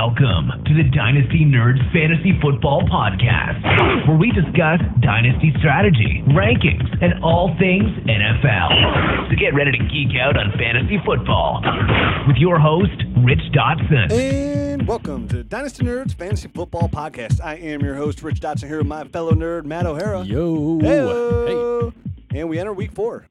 Welcome to the Dynasty Nerds Fantasy Football Podcast, where we discuss dynasty strategy, rankings, and all things NFL. So get ready to geek out on fantasy football with your host, Rich Dotson. And welcome to Dynasty Nerds Fantasy Football Podcast. I am your host, Rich Dotson, here with my fellow nerd, Matt O'Hara. Yo. Heyo. And we enter week four,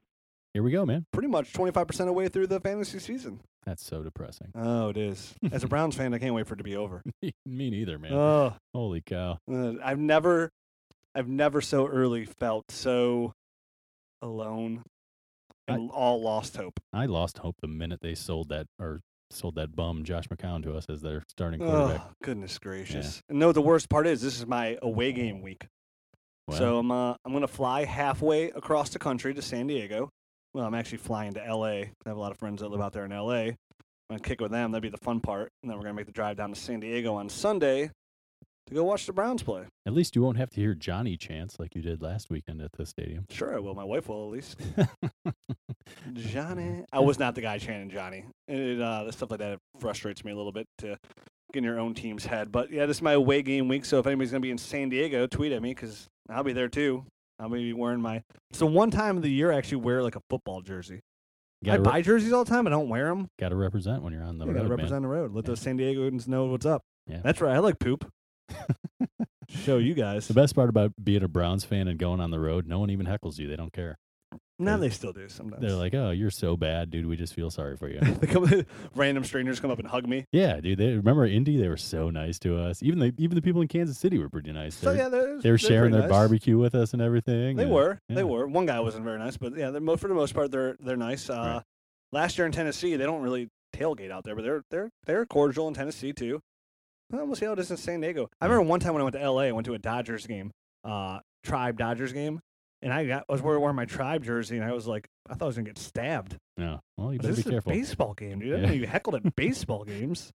Here we go, man. pretty much 25% away through the fantasy season. That's so depressing. Oh, it is. As a Browns fan, I can't wait for it to be over. Me neither, man. Oh, Holy cow. uh, I've never, I've never so early felt so alone and all lost hope. I lost hope the minute they sold that or sold that bum Josh McCown to us as their starting quarterback. Oh, goodness gracious. And no, the worst part is this is my away game week. Well, So I'm uh, I'm gonna fly halfway across the country to San Diego. Well, I'm actually flying to L.A. I have a lot of friends that live out there in L.A. I'm gonna kick it with them. That'd be the fun part. And then we're gonna make the drive down to San Diego on Sunday to go watch the Browns play. at least you won't have to hear Johnny chants like you did last weekend at the stadium. Sure, I will. My wife will at least. Johnny, I was not the guy chanting Johnny. It, uh, the stuff like that frustrates me a little bit to get in your own team's head. But yeah, this is my away game week. So if anybody's gonna be in San Diego, tweet at me because I'll be there too. I'll be wearing my. So one time of the year I actually wear like a football jersey. I re- buy jerseys all the time. I don't wear them. gotta represent when you're on the I road, gotta man. represent the road. Let Yeah. those San Diegans know what's up. Yeah. That's right. I like poop. Show you guys. The best part about being a Browns fan and going on the road, no one even heckles you. They don't care. Now they still do sometimes. They're like, "Oh, you're so bad, dude. We just feel sorry for you." they come, random strangers come up and hug me. yeah, dude. They remember Indy. They were so nice to us. Even the even the people in Kansas City were pretty nice. So They're- yeah, they're, they were they're sharing their nice. barbecue with us and everything. They and- were. They were. One guy wasn't very nice, but yeah, for the most part, they're they're nice. Uh, Right. Last year in Tennessee, they don't really tailgate out there, but they're they're they're cordial in Tennessee too. Well, we'll see how it is in San Diego. I remember one time when I went to L.A., I went to a Dodgers game, uh, Tribe Dodgers game, and I got I was wearing my Tribe jersey, and I was like, I thought I was gonna get stabbed. Yeah. Well, you better this be is careful. a baseball game, dude. I Yeah. know you heckled at baseball games.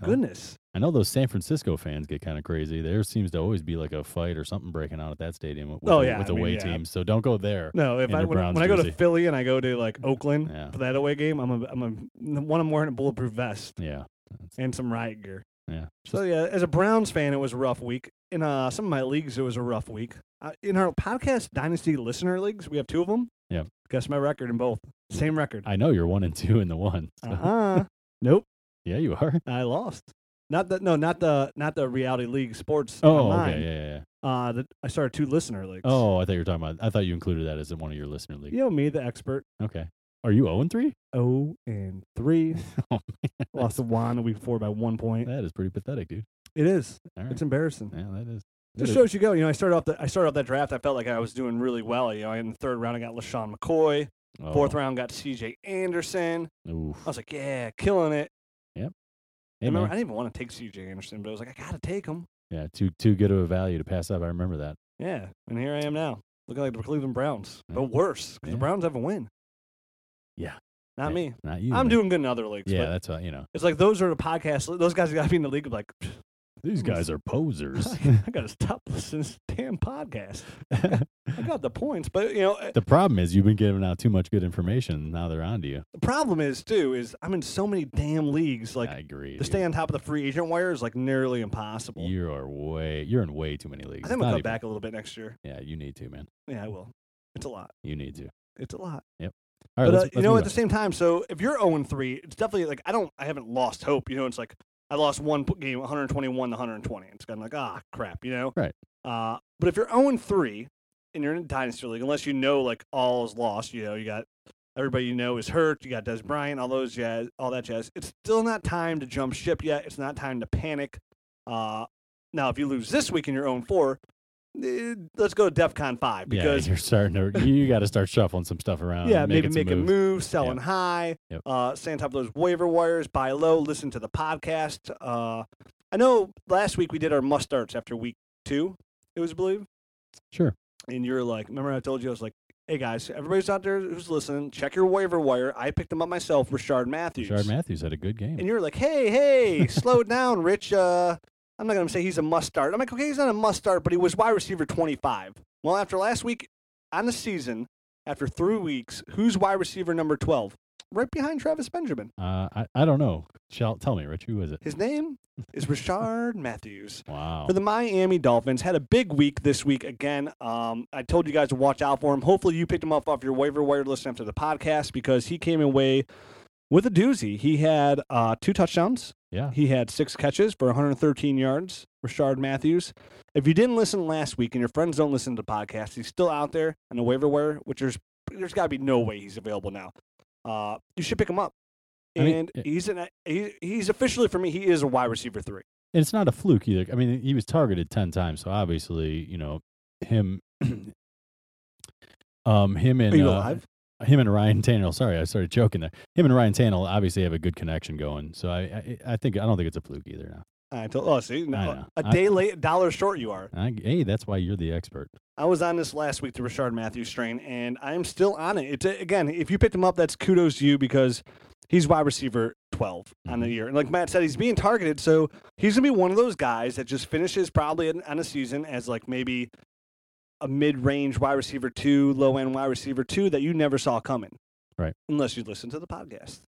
Goodness. I know those San Francisco fans get kind of crazy. There seems to always be like a fight or something breaking out at that stadium with, Oh, the- yeah, with I mean, away yeah. teams. So don't go there. No, if I when, when I go to. Philly and I go to like Oakland Yeah. for that away game, I'm a I'm a one I'm wearing a bulletproof vest Yeah. That's- and some riot gear. Yeah. So yeah, as a Browns fan, it was a rough week. In uh, some of my leagues, it was a rough week. Uh, in our podcast Dynasty listener leagues, we have two of them. Yeah. Guess my record in both. Same record. I know you're one and two in the one. so- Uh-huh. nope. yeah, you are. I lost. Not the no, not the not the reality league sports. Oh, online. okay. Yeah, yeah, yeah. Uh, the, I started two listener leagues. Oh, I thought you were talking about. I thought you included that as one of your listener leagues. you know me, the expert. Okay. Are you 0 and 3? Oh and three. Oh, oh man. Lost to Juan the week four by one point. That is pretty pathetic, dude. It is. Right. It's embarrassing. yeah, that is. that Just is- shows you go. You know, I started off the I started off that draft. I felt like I was doing really well. You know, in the third round, I got LeSean McCoy. Oh. Fourth oh, round, got C.J. Anderson. Oof. I was like, yeah, killing it. Yep. Hey, remember man. I didn't even want to take C.J. Anderson, but I was like, I gotta take him. Yeah, too too good of a value to pass up. I remember that. Yeah, and here I am now, looking like the Cleveland Browns, Yeah. but worse because Yeah. the Browns have a win. Yeah. Not me. Not you. I'm man. doing good in other leagues. Yeah, but that's what you know. it's like those are the podcasts. Those guys got to be in the league. of like, These guys are posers. I got to stop listening to this damn podcast. I got the points, but you know, uh, the problem is you've been giving out too much good information. Now they're on to you. the problem is too is I'm in so many damn leagues. Like I agree. to dude. stay on top of the free agent wire is like nearly impossible. You are way. You're in way too many leagues. I think I'm Not gonna cut even- back a little bit next year. Yeah, you need to, man. Yeah, I will. It's a lot. You need to. It's a lot. All right, but uh, you know, at the same time, so if you're 0 3, it's definitely like I don't, I haven't lost hope. You know, it's like I lost one game, 121 to 120. It's kind of like ah crap, you know. Right. Uh, but if you're 0 3 and you're in a dynasty league, unless you know like all is lost, you know, you got everybody you know is hurt. You got Dez Bryant, all those jazz, all that jazz. It's still not time to jump ship yet. It's not time to panic. Uh, now if you lose this week and you're 0 4. Eh, Let's go to DEFCON five because yeah, you're starting to. You got to start shuffling some stuff around. yeah, maybe make a move, selling high, Yep. uh, stay on top of those waiver wires, buy low, listen to the podcast. Uh, I know last week we did our must starts after week two, it was, I believe. Sure. And you're like, remember I told you, I was like, hey guys, everybody's out there who's listening, check your waiver wire. I picked them up myself, Rishard Matthews. Rishard Matthews had a good game. And you're like, hey, hey, slow down, Rich. Uh, I'm not going to say he's a must start. I'm like, okay, he's not a must start, but he was wide receiver 25. Well, after last week on the season, after three weeks, who's wide receiver number 12? Right behind Travis Benjamin. Uh, I, I don't know Shall, tell me, Rich, who is it? His name is Richard Matthews. Wow. For the Miami Dolphins, had a big week this week again. Um, I told you guys to watch out for him. Hopefully, you picked him up off your waiver wire list after the podcast because he came away with a doozy. He had uh, two touchdowns. Yeah. He had six catches for 113 yards. Richard Matthews. If you didn't listen last week and your friends don't listen to the podcast, he's still out there on the waiver wire, which there's there's got to be no way he's available now. Uh, you should pick him up. I mean, And it- he's an he, he's officially for me. He is a wide receiver three. And it's not a fluke either. I mean, he was targeted 10 times. So obviously, you know, him, um, him and, Are you uh, alive? Him and Ryan Tannehill. Sorry, I started joking there. Him and Ryan Tannehill obviously have a good connection going. So I, I, I think, I don't think it's a fluke either now. I told. Oh, see, no, a I- day late, a dollar short. You are. I, hey, that's why you're the expert. I was on this last week, the Richard Matthews strain, and I'm still on it. It's again, if you picked him up, that's kudos to you because he's wide receiver 12 on the Mhm. year. And like Matt said, he's being targeted, so he's gonna be one of those guys that just finishes probably on a season as like maybe a mid-range wide receiver two, low-end wide receiver two that you never saw coming, Right. Unless you listen to the podcast.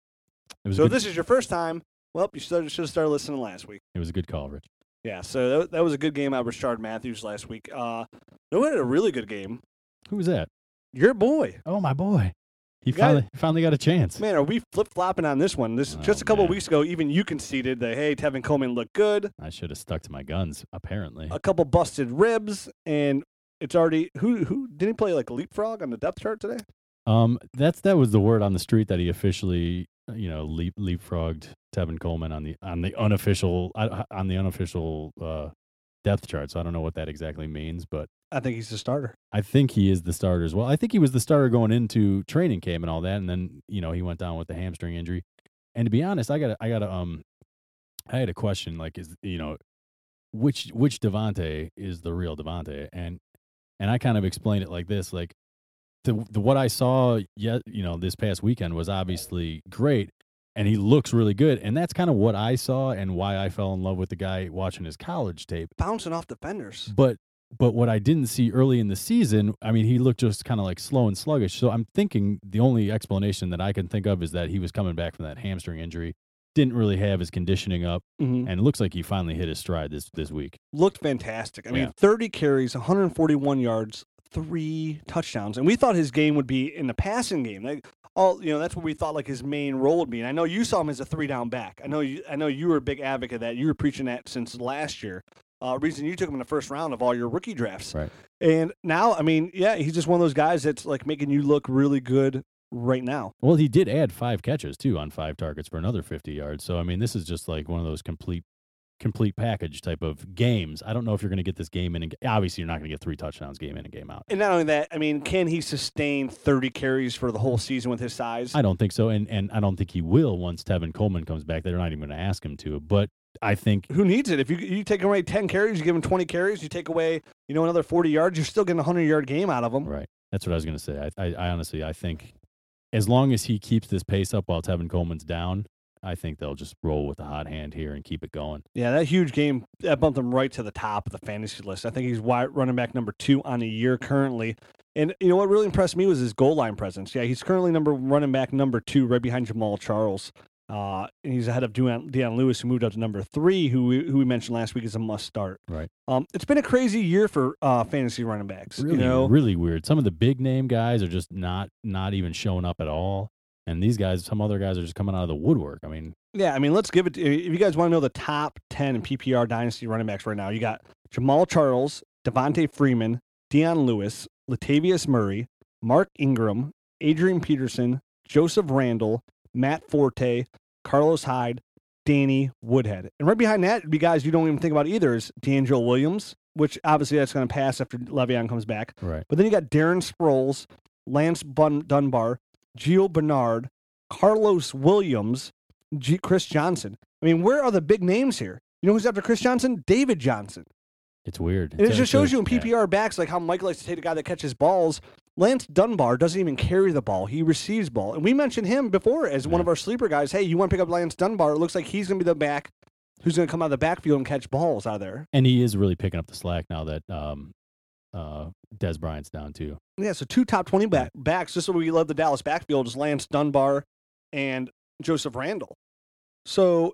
So if this is your first time, well, you should should have started listening last week. it was a good call, Rich. Yeah, so that, that was a good game out of Richard Matthews last week. Uh, no had a really good game. Who was that? Your boy. Oh, my boy. He got finally, finally got a chance. Man, are we flip flopping on this one? This Oh, just a couple weeks ago, even you conceded that hey, Tevin Coleman looked good, I should have stuck to my guns, apparently. a couple busted ribs, and it's already who who did he play like leapfrog on the depth chart today? Um, that's that was the word on the street that he officially, uh, you know, leap leapfrogged Tevin Coleman on the on the unofficial uh, on the unofficial uh, depth chart. So I don't know what that exactly means, but I think he's the starter. I think he is the starter as well. I think he was the starter going into training camp and all that, and then you know he went down with the hamstring injury. And to be honest, I got I got um, I had a question like is you know, which which Devonta is the real Devonta, and and I kind of explained it like this, like the, the what I saw yet you know this past weekend was obviously great, and he looks really good, and that's kind of what I saw and why I fell in love with the guy watching his college tape. Bouncing off defenders. But but what I didn't see early in the season, I mean, he looked just kind of like slow and sluggish. So I'm thinking the only explanation that I can think of is that he was coming back from that hamstring injury, didn't really have his conditioning up, Mhm. and it looks like he finally hit his stride this this week. Looked fantastic. I mean, 30 carries, 141 yards, three touchdowns, and we thought his game would be in the passing game. Like all you know, that's what we thought like his main role would be. And I know you saw him as a three down back. I know you. I know you were a big advocate of that. You were preaching that since last year. Uh, reason you took him in the first round of all your rookie drafts. Right. And now, I mean, yeah, he's just one of those guys that's like making you look really good right now. Well, he did add five catches too on five targets for another 50 yards. So I mean, this is just like one of those complete complete package type of games. I don't know if you're going to get this game in. And, obviously, you're not going to get three touchdowns game in and game out. And not only that, I mean, can he sustain 30 carries for the whole season with his size? I don't think so, and and I don't think he will once Tevin Coleman comes back. They're not even going to ask him to. But I think Who needs it? If you you take away 10 carries, you give him 20 carries, you take away, you know, another 40 yards, you're still getting a 100 yard game out of him. right. That's what I was going to say. I, I I honestly I think as long as he keeps this pace up while Tevin Coleman's down, I think they'll just roll with the hot hand here and keep it going. Yeah, that huge game that bumped him right to the top of the fantasy list. I think he's wide running back number two on the year currently. And you know what really impressed me was his goal line presence. Yeah, he's currently number running back number two, right behind Jamaal Charles. Uh, and he's ahead of Dion, Dion Lewis, who moved up to number three, who we, who we mentioned last week is a must start. Right. Um, it's been a crazy year for uh, fantasy running backs. Really, you know, really weird. Some of the big name guys are just not not even showing up at all, and these guys, some other guys are just coming out of the woodwork. I mean, Yeah, I mean, let's give it. To, if you guys want to know the top ten in PPR dynasty running backs right now, you got Jamaal Charles, Devonta Freeman, Dion Lewis, Latavius Murray, Mark Ingram, Adrian Peterson, Joseph Randle, Matt Forte, Carlos Hyde, Danny Woodhead, and right behind that would be guys you don't even think about either is DeAngelo Williams, which obviously that's going to pass after Le'Veon comes back. right. But then you got Darren Sproles, Lance Bun- Dunbar, Gio Bernard, Carlos Williams, G- Chris Johnson. I mean, where are the big names here? You know who's after Chris Johnson? David Johnson. It's weird. And it It's- just shows you in yeah. PPR backs like how Mike likes to take a guy that catches balls. Lance Dunbar doesn't even carry the ball; he receives ball, and we mentioned him before as one of our sleeper guys. Hey, you want to pick up Lance Dunbar? It looks like he's going to be the back who's going to come out of the backfield and catch balls out of there. And he is really picking up the slack now that um, uh, Dez Bryant's down too. Yeah, so two top 20 back, backs, is so we love the Dallas backfield, is Lance Dunbar and Joseph Randle. So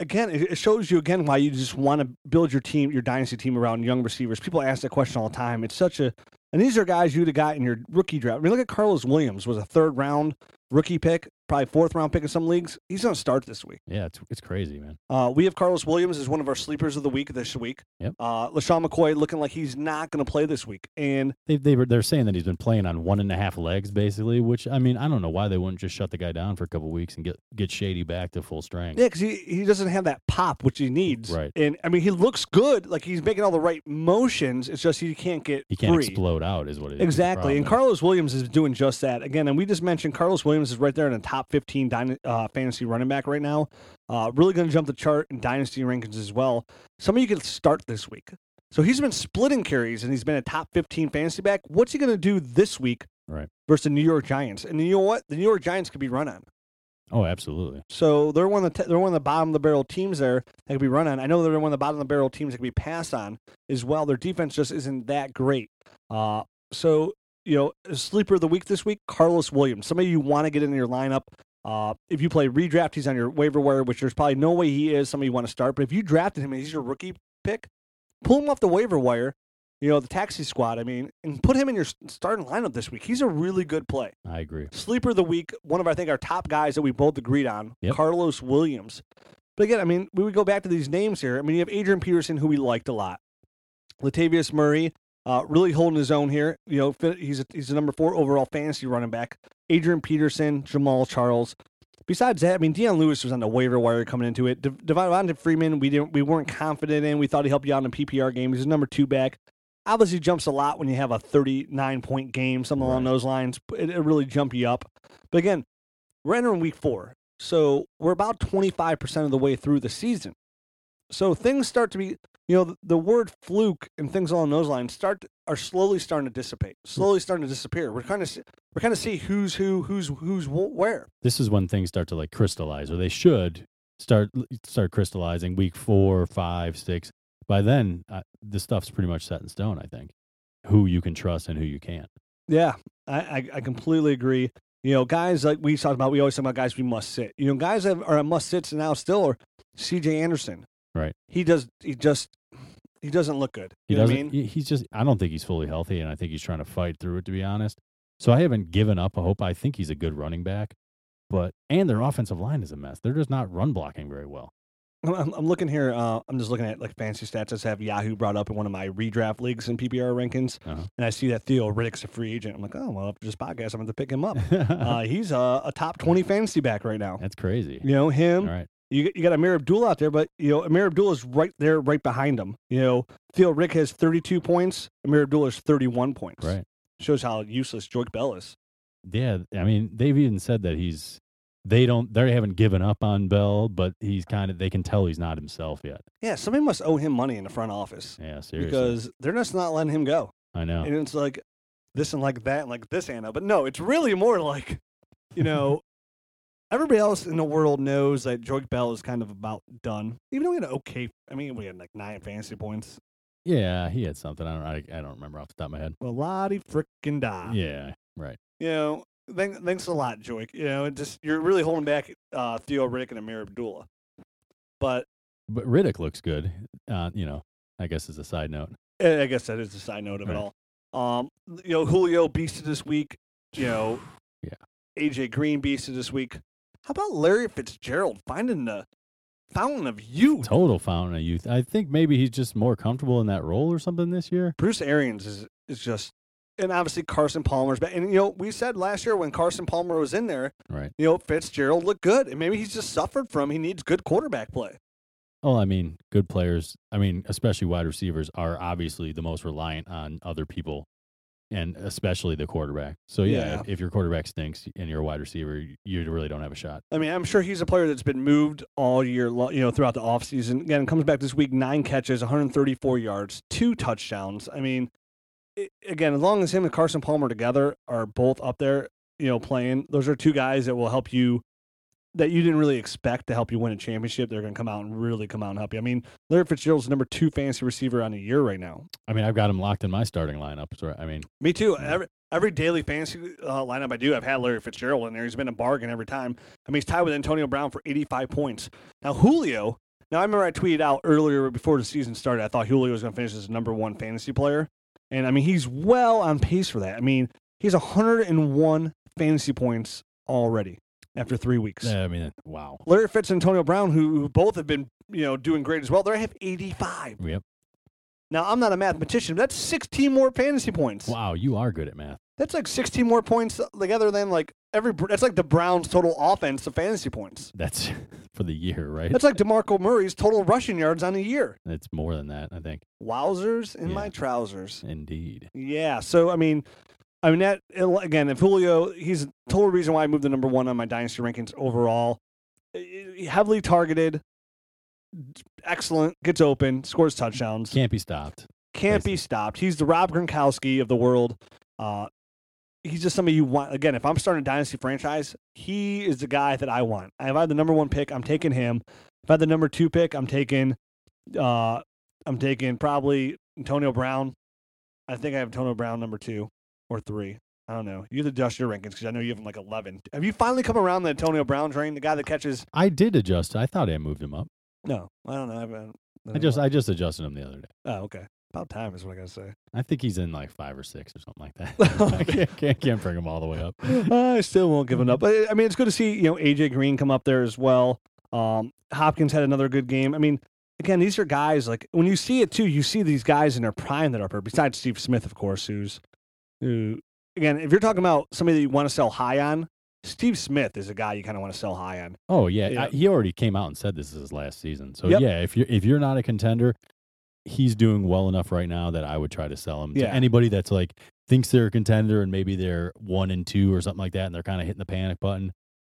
again, it shows you again why you just want to build your team, your dynasty team around young receivers. People ask that question all the time. It's such a, and these are guys you'd have got in your rookie draft. I mean, look at Carlos Williams was a third round rookie pick, probably fourth round pick in some leagues. He's going to start this week. Yeah, it's it's crazy, man. Uh, we have Carlos Williams as one of our sleepers of the week this week. Yep. Uh, LeSean McCoy looking like he's not going to play this week. And They they were they're saying that he's been playing on one and a half legs basically, which I mean I don't know why they wouldn't just shut the guy down for a couple weeks and get get Shady back to full strength. yeah, because he, he doesn't have that pop which he needs. Right. And I mean, he looks good. Like he's making all the right motions. It's just he can't get He can't free. explode out, is what it is. Exactly. And. Carlos Williams is doing just that. Again, and we just mentioned Carlos Williams is right there in the top 15 dyna- uh, fantasy running back right now. Uh, really going to jump the chart in dynasty rankings as well. Some of you can start this week. So he's been splitting carries and he's been a top 15 fantasy back. What's he going to do this week Right. versus the New York Giants? And you know what? The New York Giants could be run on. Oh, absolutely. So they're one of the t- they're one of the bottom of the barrel teams there that could be run on. I know they're one of the bottom of the barrel teams that could be passed on as well. Their defense just isn't that great. Uh, so you know, sleeper of the week this week, Carlos Williams. Somebody you want to get in your lineup. Uh, if you play redraft, he's on your waiver wire, which there's probably no way he is somebody you want to start. But if you drafted him and he's your rookie pick, pull him off the waiver wire. You know, the taxi squad. I mean, and put him in your starting lineup this week. He's a really good play. I agree. Sleeper of the week, one of I think our top guys that we both agreed on, Yep. Carlos Williams. But again, I mean, we would go back to these names here. I mean, you have Adrian Peterson, who we liked a lot. Latavius Murray, uh, really holding his own here. You know, he's a, he's a number four overall fantasy running back. Adrian Peterson, Jamaal Charles. Besides that, I mean, Dion Lewis was on the waiver wire coming into it. De- Freeman, we didn't, we weren't confident in. We thought he helped you out in a PPR game. He's a number two back. Obviously, jumps a lot when you have a 39 point game, something along those lines. It, it really jump you up. But again, we're entering week four, so we're about 25 percent of the way through the season. So things start to be, you know, the, word fluke and things along those lines start are slowly starting to dissipate, slowly starting to disappear. We're kind of we're kind of see who's who, who's who's where. This is when things start to like crystallize, or they should start start crystallizing week four, five, six. By then, uh, the stuff's pretty much set in stone. I think who you can trust and who you can't. Yeah, I, I, I completely agree. You know, guys like we talked about, we always talk about guys we must sit. You know, guys that are must sits now still are C.J. Anderson. Right. He does. He just. He doesn't look good. He You know what I doesn't. mean? He's just. I don't think he's fully healthy, and I think he's trying to fight through it. To be honest, so I haven't given up hope. I think he's a good running back, but and their offensive line is a mess. They're just not run blocking very well. I'm- I'm, looking here. Uh, I'm just looking at like fancy stats. I have Yahoo brought up in one of my redraft leagues and PPR rankings, Uh-huh. and I see that Theo Riddick's a free agent. I'm like, oh well, after this podcast, I'm going to pick him up. uh, he's a, a top 20 fantasy back right now. That's crazy. You know him. All right. You you got Ameer Abdullah out there, but you know Ameer Abdullah is right there, right behind him. You know Theo Rick has 32 points. Ameer Abdullah is 31 points. Right. Shows how useless Joique Bell is. Yeah, I mean, they've even said that he's they don't they haven't given up on Bell, but he's kind of they can tell he's not himself yet. Yeah, somebody must owe him money in the front office Yeah, seriously. because they're just not letting him go. I know. and it's like this and like that and like this Anna. But no, it's really more like, you know, everybody else in the world knows that Joique Bell is kind of about done. Even though we had an okay, I mean, we had like nine fantasy points. Yeah, he had something. I don't I, I don't remember off the top of my head. Well, lottie frickin' da. Yeah, right. You know, thank, thanks a lot, Joique. You know, it just you're really holding back uh, Theo Riddick and Ameer Abdullah. But But Riddick looks good. Uh, you know, I guess as a side note. I guess that is the side note of it all. Um, you know, Julio beasted this week. You know, Yeah. AJ Green beasted this week. How about Larry Fitzgerald finding the fountain of youth? Total fountain of youth. I think maybe he's just more comfortable in that role or something this year. Bruce Arians is is just, and obviously Carson Palmer's back. And you know, we said last year when Carson Palmer was in there, Right. you know, Fitzgerald looked good, and maybe he's just suffered from he needs good quarterback play. Oh, I mean, good players. I mean, especially wide receivers are obviously the most reliant on other people, and especially the quarterback. So yeah, Yeah. If, if your quarterback stinks and you're a wide receiver, you really don't have a shot. I mean, I'm sure he's a player that's been moved all year, you know, throughout the offseason. Again, comes back this week, nine catches, 134 yards, two touchdowns. I mean, i again, as long as him and Carson Palmer together are both up there, you know, playing, those are two guys that will help you that you didn't really expect to help you win a championship. They're going to come out and really come out and help you. I mean, Larry Fitzgerald's the number two fantasy receiver on the year right now. I mean, I've got him locked in my starting lineup. So I mean, Me too. Every every daily fantasy uh, lineup I do, I've had Larry Fitzgerald in there. He's been a bargain every time. I mean, he's tied with Antonio Brown for 85 points. Now Julio Now I remember I tweeted out earlier before the season started. I thought Julio was going to finish as a number one fantasy player, and I mean he's well on pace for that. I mean he's 101 fantasy points already after three weeks. Yeah, I mean, wow. Larry Fitz and Antonio Brown, who, who both have been you know doing great as well, they have 85. Yep. Now I'm not a mathematician, but that's 16 more fantasy points. Wow, you are good at math. That's like 16 more points together than like every. That's like the Browns' total offense of fantasy points. That's for the year, right? That's like Demarco Murray's total rushing yards on a year. It's more than that, I think. Wowzers in Yeah. my trousers. Indeed. Yeah. So I mean, I mean that again. If Julio, he's the total reason why I moved to number one on my dynasty rankings overall. Heavily targeted, excellent, gets open, scores touchdowns, Can't be stopped. can't be stopped. He's the Rob Gronkowski of the world. Uh, he's just somebody you want. Again, if I'm starting a dynasty franchise, he is the guy that I want. If I have the number one pick, I'm taking him. If I have the number two pick, I'm taking. Uh, I'm taking probably Antonio Brown. I think I have Antonio Brown number two or three. I don't know. You have to adjust your rankings because I know you have him like 11. Have you finally come around the Antonio Brown train? The guy that catches. I did adjust. I thought I moved him up. No, I don't know. I, haven't- I just I just adjusted him the other day. Oh, okay. About time is what I gotta say. I think he's in like five or six or something like that. I can't, can't, can't bring him all the way up. I still won't give him up. But I mean, it's good to see you know AJ Green come up there as well. Um, Hopkins had another good game. I mean, again, these are guys like when you see it too, you see these guys in their prime that are up. Besides Steve Smith, of course, who's who again, if you're talking about somebody that you want to sell high on, Steve Smith is a guy you kind of want to sell high on. Oh yeah, Yeah. I, he already came out and said this is his last season. So Yep. yeah, if you're if you're not a contender, he's doing well enough right now that I would try to sell him Yeah. to anybody that's like thinks they're a contender and maybe they're one and two or something like that, and they're kind of hitting the panic button.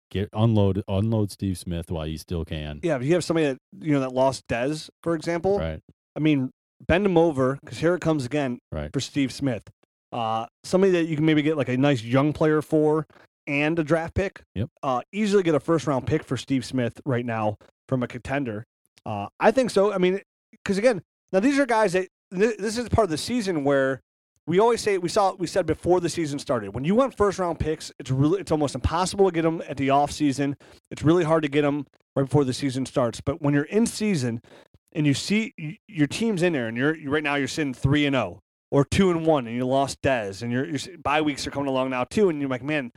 Get unload unload Steve Smith while you still can. Yeah, if you have somebody that you know that lost Dez, for example, Right. I mean, bend him over because here it comes again Right. for Steve Smith. Uh, somebody that you can maybe get like a nice young player for and a draft pick. Yep. Uh, easily get a first round pick for Steve Smith right now from a contender. Uh, I think so. I mean, because again, now these are guys that th- this is part of the season where we always say we saw we said before the season started when you want first round picks it's really it's almost impossible to get them at the off season it's really hard to get them right before the season starts but when you're in season and you see your team's in there and you're right now you're sitting 3 and 0 or 2 and 1 and you lost Dez and your your bye weeks are coming along now too and you're like man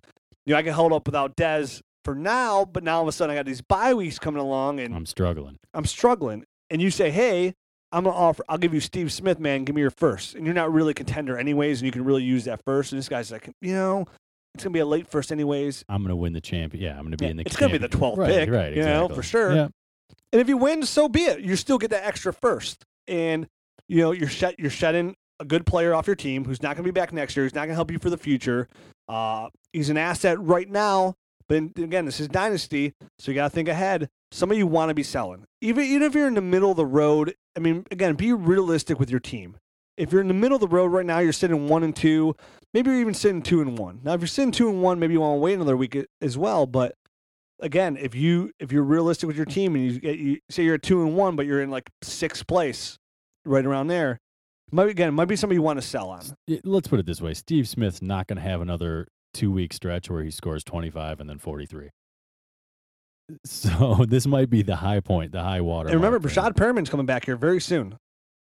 you know I get held up without Dez for now but now all of a sudden I got these bye weeks coming along and I'm struggling. I'm struggling, and you say, "Hey, I'm gonna offer. I'll give you Steve Smith, man. Give me your first. and you're not really a contender anyways, and you can really use that first. And this guy's like, you know, it's gonna be a late first anyways. I'm gonna win the champion. Yeah, I'm gonna be Yeah, in the. it's gonna be the 12th right, pick, right? you know, exactly. for sure. Yeah, And if you win, so be it. You still get that extra first, and you know you're shut. you're shedding a good player off your team who's not gonna be back next year. Who's not gonna help you for the future. Uh, he's an asset right now, but again, this is dynasty, so you gotta think ahead. Somebody you want to be selling, even even if you're in the middle of the road. I mean, again, be realistic with your team. If you're in the middle of the road right now, you're sitting one and two. Maybe you're even sitting two and one. Now, if you're sitting two and one, maybe you want to wait another week as well. But again, if you if you're realistic with your team and you you say you're at two and one, but you're in like sixth place, right around there, might again it might be somebody you want to sell on. Let's put it this way: Steve Smith's not gonna have another two week stretch where he scores 25 and then 43. So this might be the high point, the high water. And remember. Breshad Perriman's coming back here very soon.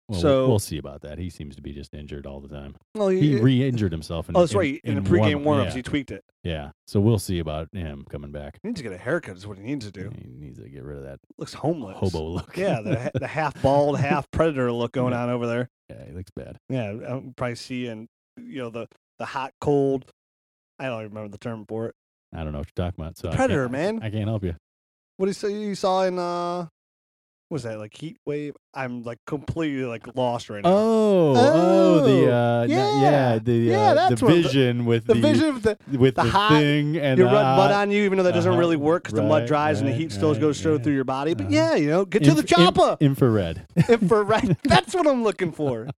Well, so- we'll, we'll see about that. He seems to be just injured all the time. Well, He re-injured himself. In, oh, that's in, right. In, the warm- pregame warmups, yeah, he tweaked it. yeah. So we'll see about him coming back. He needs to get a haircut. Is what he needs to do. He needs to get rid of that Looks homeless. hobo look. Yeah, the the half bald, half predator look going on over there. yeah, he looks bad. Yeah, I'm probably seeing you know the the hot cold. I don't even remember the term for it. I don't know what you're talking about. So I can't- Predator, man. I can't help you. What do you say you saw in uh was that like heat wave? I'm like completely like lost right now. Oh, oh, the Oh, uh, n- yeah. yeah, the Yeah, uh, the what the- vision with the the, vision of the with the the, hot- thing and you the rub mud on you, even though that doesn't uh-huh, really work because the mud right, dries and the right, heat still goes straight through your body. But Uh-huh. yeah, you know, get to the inf- inf- chopper. infrared. Infrared. That's what I'm looking for.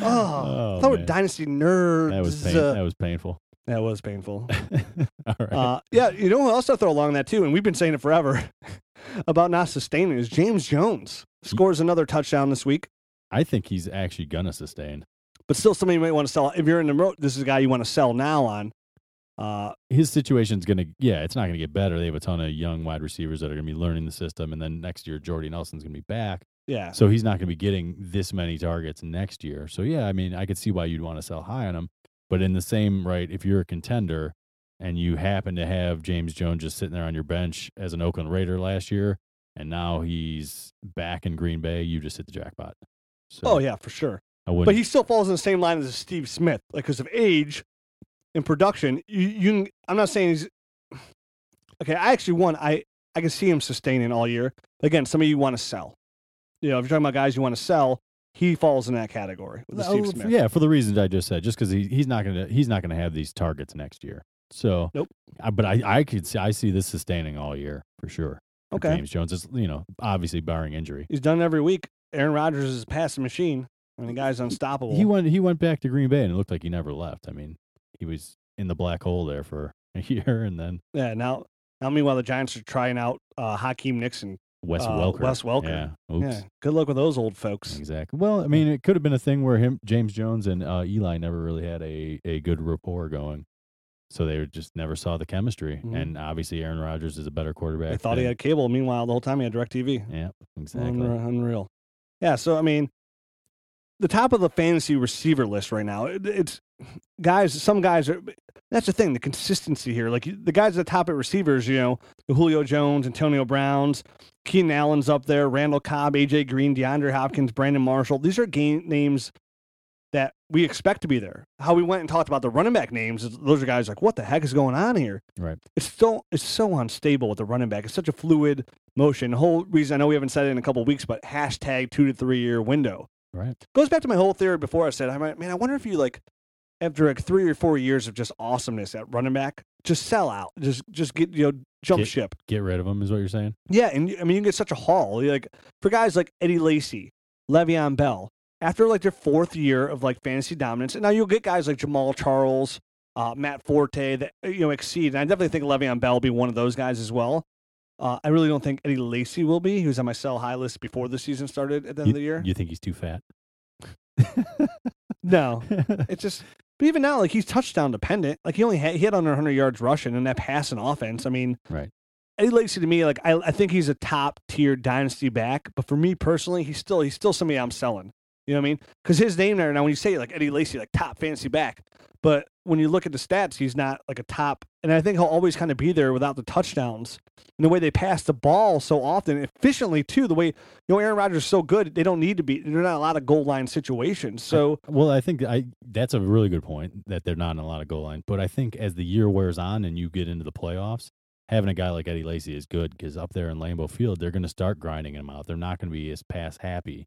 Oh, Oh, thought we're dynasty nerds. That was pain, Uh, that was painful. that was painful. All right. Uh, yeah, you know who else I throw along that too, and we've been saying it forever about not sustaining is James Jones scores another touchdown this week, I think he's actually gonna sustain. but still somebody might want to sell. If you're in the road, this is a guy you want to sell now on. Uh, his situation's gonna yeah, it's not gonna get better. They have a ton of young wide receivers that are gonna be learning the system, and then next year Jordy Nelson's gonna be back, yeah, so he's not gonna be getting this many targets next year. So yeah, I mean, I could see why you'd want to sell high on him, but in the same right, if you're a contender and you happen to have James Jones just sitting there on your bench as an Oakland Raider last year, and now he's back in Green Bay, you just hit the jackpot. So oh yeah, for sure. I wouldn't. But he still falls in the same line as Steve Smith, like because of age and production. You, you, I'm not saying he's okay. I actually one, I I can see him sustaining all year. Again, some of you want to sell. You know, if you're talking about guys you want to sell, he falls in that category with No, Steve Smith. Yeah, for the reasons I just said, just because he, he's not gonna he's not gonna have these targets next year. So Nope. I, but I I could see I see this sustaining all year for sure. for Okay. James Jones is you know obviously barring injury. He's done every week. Aaron Rodgers is a passing machine. I mean, the guy's unstoppable. He went he went back to Green Bay and it looked like he never left. I mean, he was in the black hole there for a year and then yeah. Now, now, meanwhile, the Giants are trying out uh, Hakeem Nixon. Wes Uh, Welker. Wes Welker. Yeah. Oops. Yeah. Good luck with those old folks. Exactly. Well, I mean, it could have been a thing where him, James Jones, and uh, Eli never really had a, a good rapport going, so they just never saw the chemistry. Mhm. And obviously, Aaron Rodgers is a better quarterback. I thought he had cable. Meanwhile, the whole time he had DirecTV. Yeah, exactly. Unre- Unreal. Yeah. So I mean, the top of the fantasy receiver list right now. it- It's guys. Some guys are. That's the thing. The consistency here. Like the guys at the top at receivers. You know, Julio Jones, Antonio Browns, Keenan Allen's up there. Randall Cobb, AJ Green, DeAndre Hopkins, Brandon Marshall. These are game names we expect to be there. How we went and talked about the running back names. Those are guys like, what the heck is going on here? Right. It's so it's so unstable with the running back. It's such a fluid motion. The whole reason I know we haven't said it in a couple of weeks, but hashtag two to three year window Right. goes back to my whole theory before. I said, I might, man, I wonder if you like after like three or four years of just awesomeness at running back, just sell out, just just get you know jump Get- ship. Get rid of them is what you're saying. Yeah, and I mean you get such a haul. Like for guys like Eddie Lacy, Le'Veon Bell, after like their fourth year of like fantasy dominance, and now you'll get guys like Jamaal Charles, uh, Matt Forte that uh, you know exceed. And I definitely think Le'Veon Bell will be one of those guys as well. Uh, I really don't think Eddie Lacy will be. He was on my sell high list before the season started at the end You, of the year. you think he's too fat? No, it's just. But even now, like he's touchdown dependent. Like he only had he had under 100 yards rushing and that passing offense. I mean, Right. Eddie Lacy to me, like I, I think he's a top tier dynasty back. But for me personally, he's still he's still somebody I'm selling. You know what I mean? Because his name there now, when you say like Eddie Lacy, like top fantasy back, but when you look at the stats, he's not like a top. And I think he'll always kind of be there without the touchdowns. And the way they pass the ball so often, efficiently too. The way you know Aaron Rodgers is so good, they don't need to be. They're not a lot of goal line situations. So Well, I think I that's a really good point that they're not in a lot of goal line. But I think as the year wears on and you get into the playoffs, having a guy like Eddie Lacy is good because up there in Lambeau Field, they're going to start grinding him out. They're not going to be as pass happy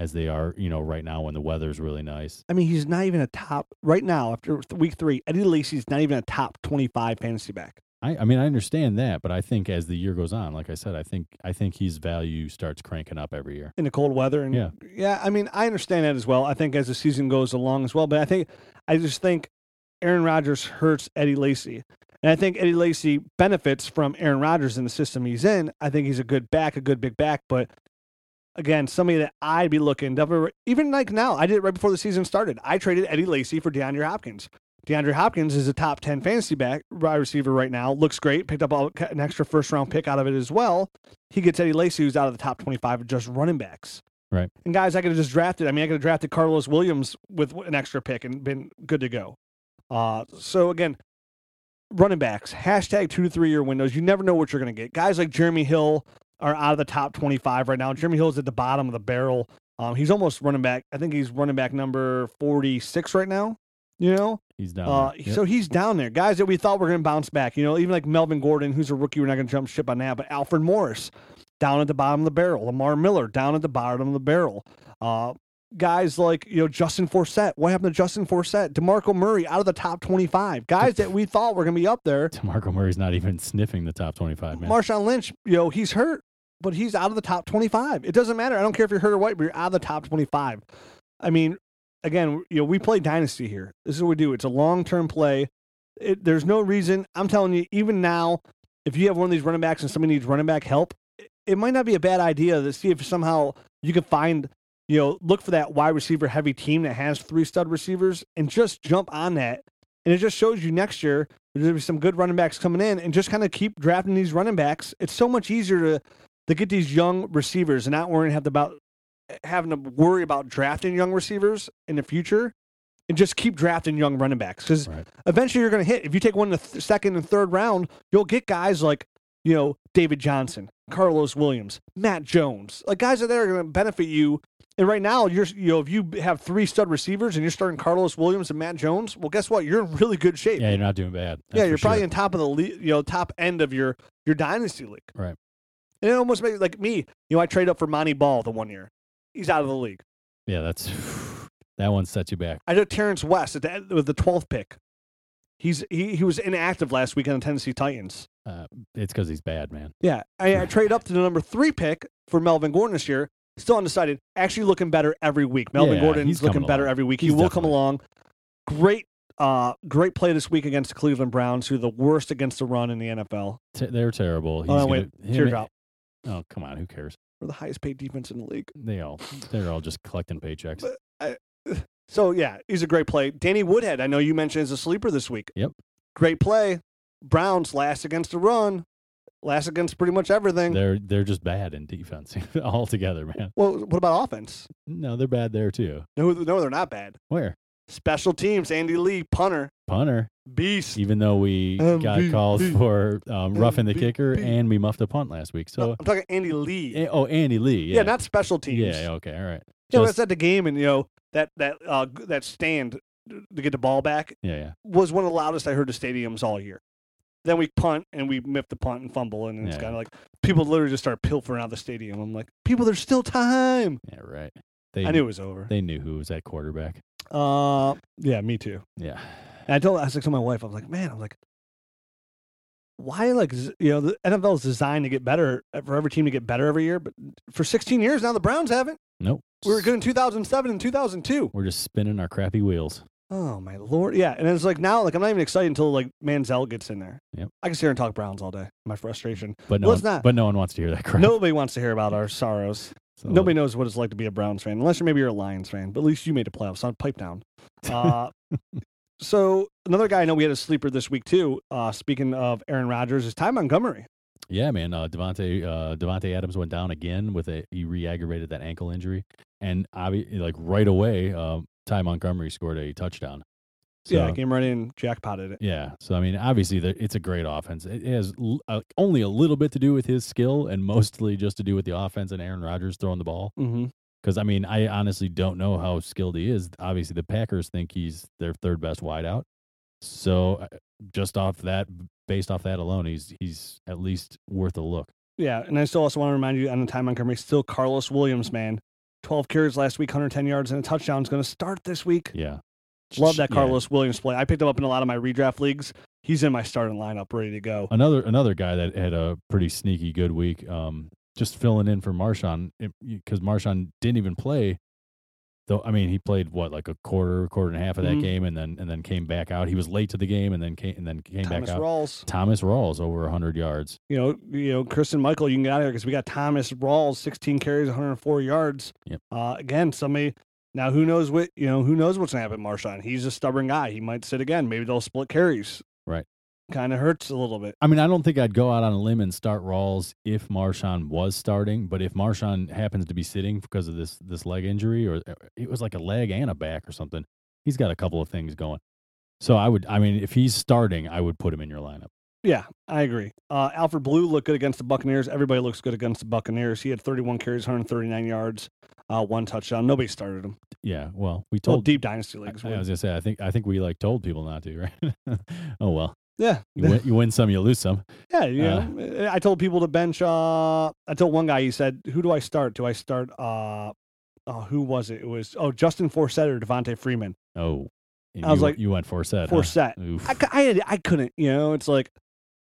as they are, you know, right now when the weather's really nice. I mean, he's not even a top right now after week three. Eddie Lacy's not even a top twenty-five fantasy back. I, I mean, I understand that, but I think as the year goes on, like I said, I think I think his value starts cranking up every year. in the cold weather. And Yeah. yeah, I mean, I understand that as well. I think as the season goes along as well, but I think I just think Aaron Rodgers hurts Eddie Lacy. And I think Eddie Lacy benefits from Aaron Rodgers in the system he's in. I think he's a good back, a good big back, but again, somebody that I'd be looking even like now, I did it right before the season started. I traded Eddie Lacy for DeAndre Hopkins. DeAndre Hopkins is a top 10 fantasy back wide receiver right now. Looks great. Picked up an extra first round pick out of it as well. He gets Eddie Lacy, who's out of the top 25 of just running backs. Right. And guys, I could have just drafted. I mean, I could have drafted Carlos Williams with an extra pick and been good to go. Uh, so again, running backs, hashtag two to three year windows. You never know what you're going to get. Guys like Jeremy Hill are out of the top 25 right now. Jeremy Hill's at the bottom of the barrel. Um, he's almost running back. I think he's running back number 46 right now. You know, He's down. uh, there. Yep. so he's down there. Guys that we thought were going to bounce back. You know, even like Melvin Gordon, who's a rookie, we're not going to jump ship on that. But Alfred Morris, down at the bottom of the barrel. Lamar Miller, down at the bottom of the barrel. Uh, guys like you know Justin Forsett. What happened to Justin Forsett? Demarco Murray out of the top twenty-five. Guys that we thought were going to be up there. Marco Murray's not even sniffing the top twenty-five. Man, Marshawn Lynch, you know, he's hurt, but he's out of the top 25. It doesn't matter. I don't care if you're hurt or white, but you're out of the top 25. I mean, again, you know, we play Dynasty here. This is what we do. It's a long term play. It, there's no reason. I'm telling you, even now, if you have one of these running backs and somebody needs running back help, it, it might not be a bad idea to see if somehow you can find, you know, look for that wide receiver heavy team that has three stud receivers and just jump on that And it just shows you next year there's going to be some good running backs coming in and just kind of keep drafting these running backs. It's so much easier to, to get these young receivers and not worrying have to about having to worry about drafting young receivers in the future and just keep drafting young running backs because Right. eventually you're going to hit. If you take one in the th- second and third round, you'll get guys like, you know, David Johnson, Carlos Williams, Matt Jones, like guys that are going to benefit you. And right now, you're, you know, if you have three stud receivers and you're starting Carlos Williams and Matt Jones, well, guess what? You're in really good shape. Yeah, you're not doing bad. yeah, you're probably sure. in top of the, le- you know, top end of your your dynasty league. Right. And it almost makes like me. You know, I trade up for Montee Ball the one year. He's out of the league. Yeah, that's that one sets you back. I took Terrance West at the with the 12th pick. He's he, he was inactive last week on the Tennessee Titans. Uh, it's because he's bad, man. Yeah, I, I trade up to the number three pick for Melvin Gordon this year. Still undecided. Actually looking better every week. Melvin Yeah, Gordon's he's looking better every week. He's he will come along. Great, uh, great play this week against the Cleveland Browns, who are the worst against the run in the NFL. T- they're terrible. He's Oh, no, gonna, him- teardrop. Oh, come on. Who cares? We're the highest paid defense in the league. They all they're all just collecting paychecks. But- So yeah, he's a great play. Danny Woodhead, I know you mentioned as a sleeper this week. Yep. Great play. Browns last against the run, last against pretty much everything. They're they're just bad in defense altogether, man. well, what about offense? No, they're bad there too. No, no, they're not bad. Where Special teams, Andy Lee, punter, punter? beast. Even though we got calls for um, roughing the kicker and we muffed a punt last week. No, So I'm talking Andy Lee. eh, oh, Andy Lee. yeah. Yeah, not special teams. Yeah. Okay. All right. You know, Just- that's at the game, and you know that that uh, that stand to get the ball back yeah. Yeah. was one of the loudest I heard the stadiums all year. Then we punt and we miff the punt and fumble, and it's Yeah. kind of like people literally just start pilfering out of the stadium. I'm like, people, there's still time. Yeah. Right. They I knew it was over. they knew who was at quarterback. Uh, yeah, me too. Yeah. And I told I was like to my wife, I was like, man, I'm like, why like you know the NFL is designed to get better uh, for every team to get better every year, but for 16 years now the Browns haven't. Nope. We were good in 2007 and 2002. We're just spinning our crappy wheels. Oh my lord, yeah. And it's like now, like I'm not even excited until like Manziel gets in there. Yep. I can sit here and talk Browns all day. My frustration. But no, Well, it's one, not. but no one wants to hear that crap. Nobody wants to hear about our sorrows. So- Nobody knows what it's like to be a Browns fan, unless you're maybe you're a Lions fan. But at least you made the playoffs. So pipe down. Uh, so another guy I know we had a sleeper this week too. Uh, speaking of Aaron Rodgers, is Ty Montgomery. Yeah, man. Uh, Devonte uh, Davante Adams went down again with a he re-aggravated that ankle injury, and obvi- like right away, um, Ty Montgomery scored a touchdown. So, yeah, came right in, jackpotted it. yeah. So I mean, obviously, the, it's a great offense. It has l- uh, only a little bit to do with his skill, and mostly just to do with the offense and Aaron Rodgers throwing the ball. Mm-hmm. Because I mean, I honestly don't know how skilled he is. Obviously, the Packers think he's their third best wideout. So uh, just off that, based off that alone, he's he's at least worth a look. Yeah, and I still also want to remind you on the Ty Montgomery, still Carlos Williams, man. 12 carries last week, 110 yards, and a touchdown is going to start this week. Yeah. Love that Yeah. Carlos Williams play. I picked him up in a lot of my redraft leagues. He's in my starting lineup, ready to go. Another another guy that had a pretty sneaky good week. Um, just filling in for Marshawn because Marshawn didn't even play. Though I mean, he played what like a quarter, quarter and a half of that Mhm. game, and then and then came back out. He was late to the game, and then came and then came Thomas back out. Thomas Rawls. Thomas Rawls over hundred yards. You know, you know, Christine Michael, you can get out of here because we got Thomas Rawls, 16 carries, 104 yards. Yep. Uh, again, somebody. Now, who knows what you know? Who knows what's gonna happen, Marshawn? He's a stubborn guy. He might sit again. Maybe they'll split carries. Right. Kind of hurts a little bit. I mean, I don't think I'd go out on a limb and start Rawls if Marshawn was starting, but if Marshawn happens to be sitting because of this this leg injury, or uh, it was like a leg and a back or something, he's got a couple of things going. So I would, I mean, if he's starting, I would put him in your lineup. Yeah, I agree. Uh, Alfred Blue looked good against the Buccaneers. Everybody looks good against the Buccaneers. He had 31 carries, 139 yards, uh, one touchdown. Nobody started him. Yeah, well, we Well, told. deep dynasty I, leagues. I would. was gonna say, I think I think we like told people not to, right? oh well, yeah, you win, you win some, you lose some. yeah. yeah. Uh, I told people to bench. Uh, I told one guy. He said, "Who do I start? Do I start? Uh, uh who was it? It was oh Justin Forsett or Devonta Freeman. Oh, and I was you, like, you went for set. Forsett. Oof. I, I, I couldn't. You know, it's like,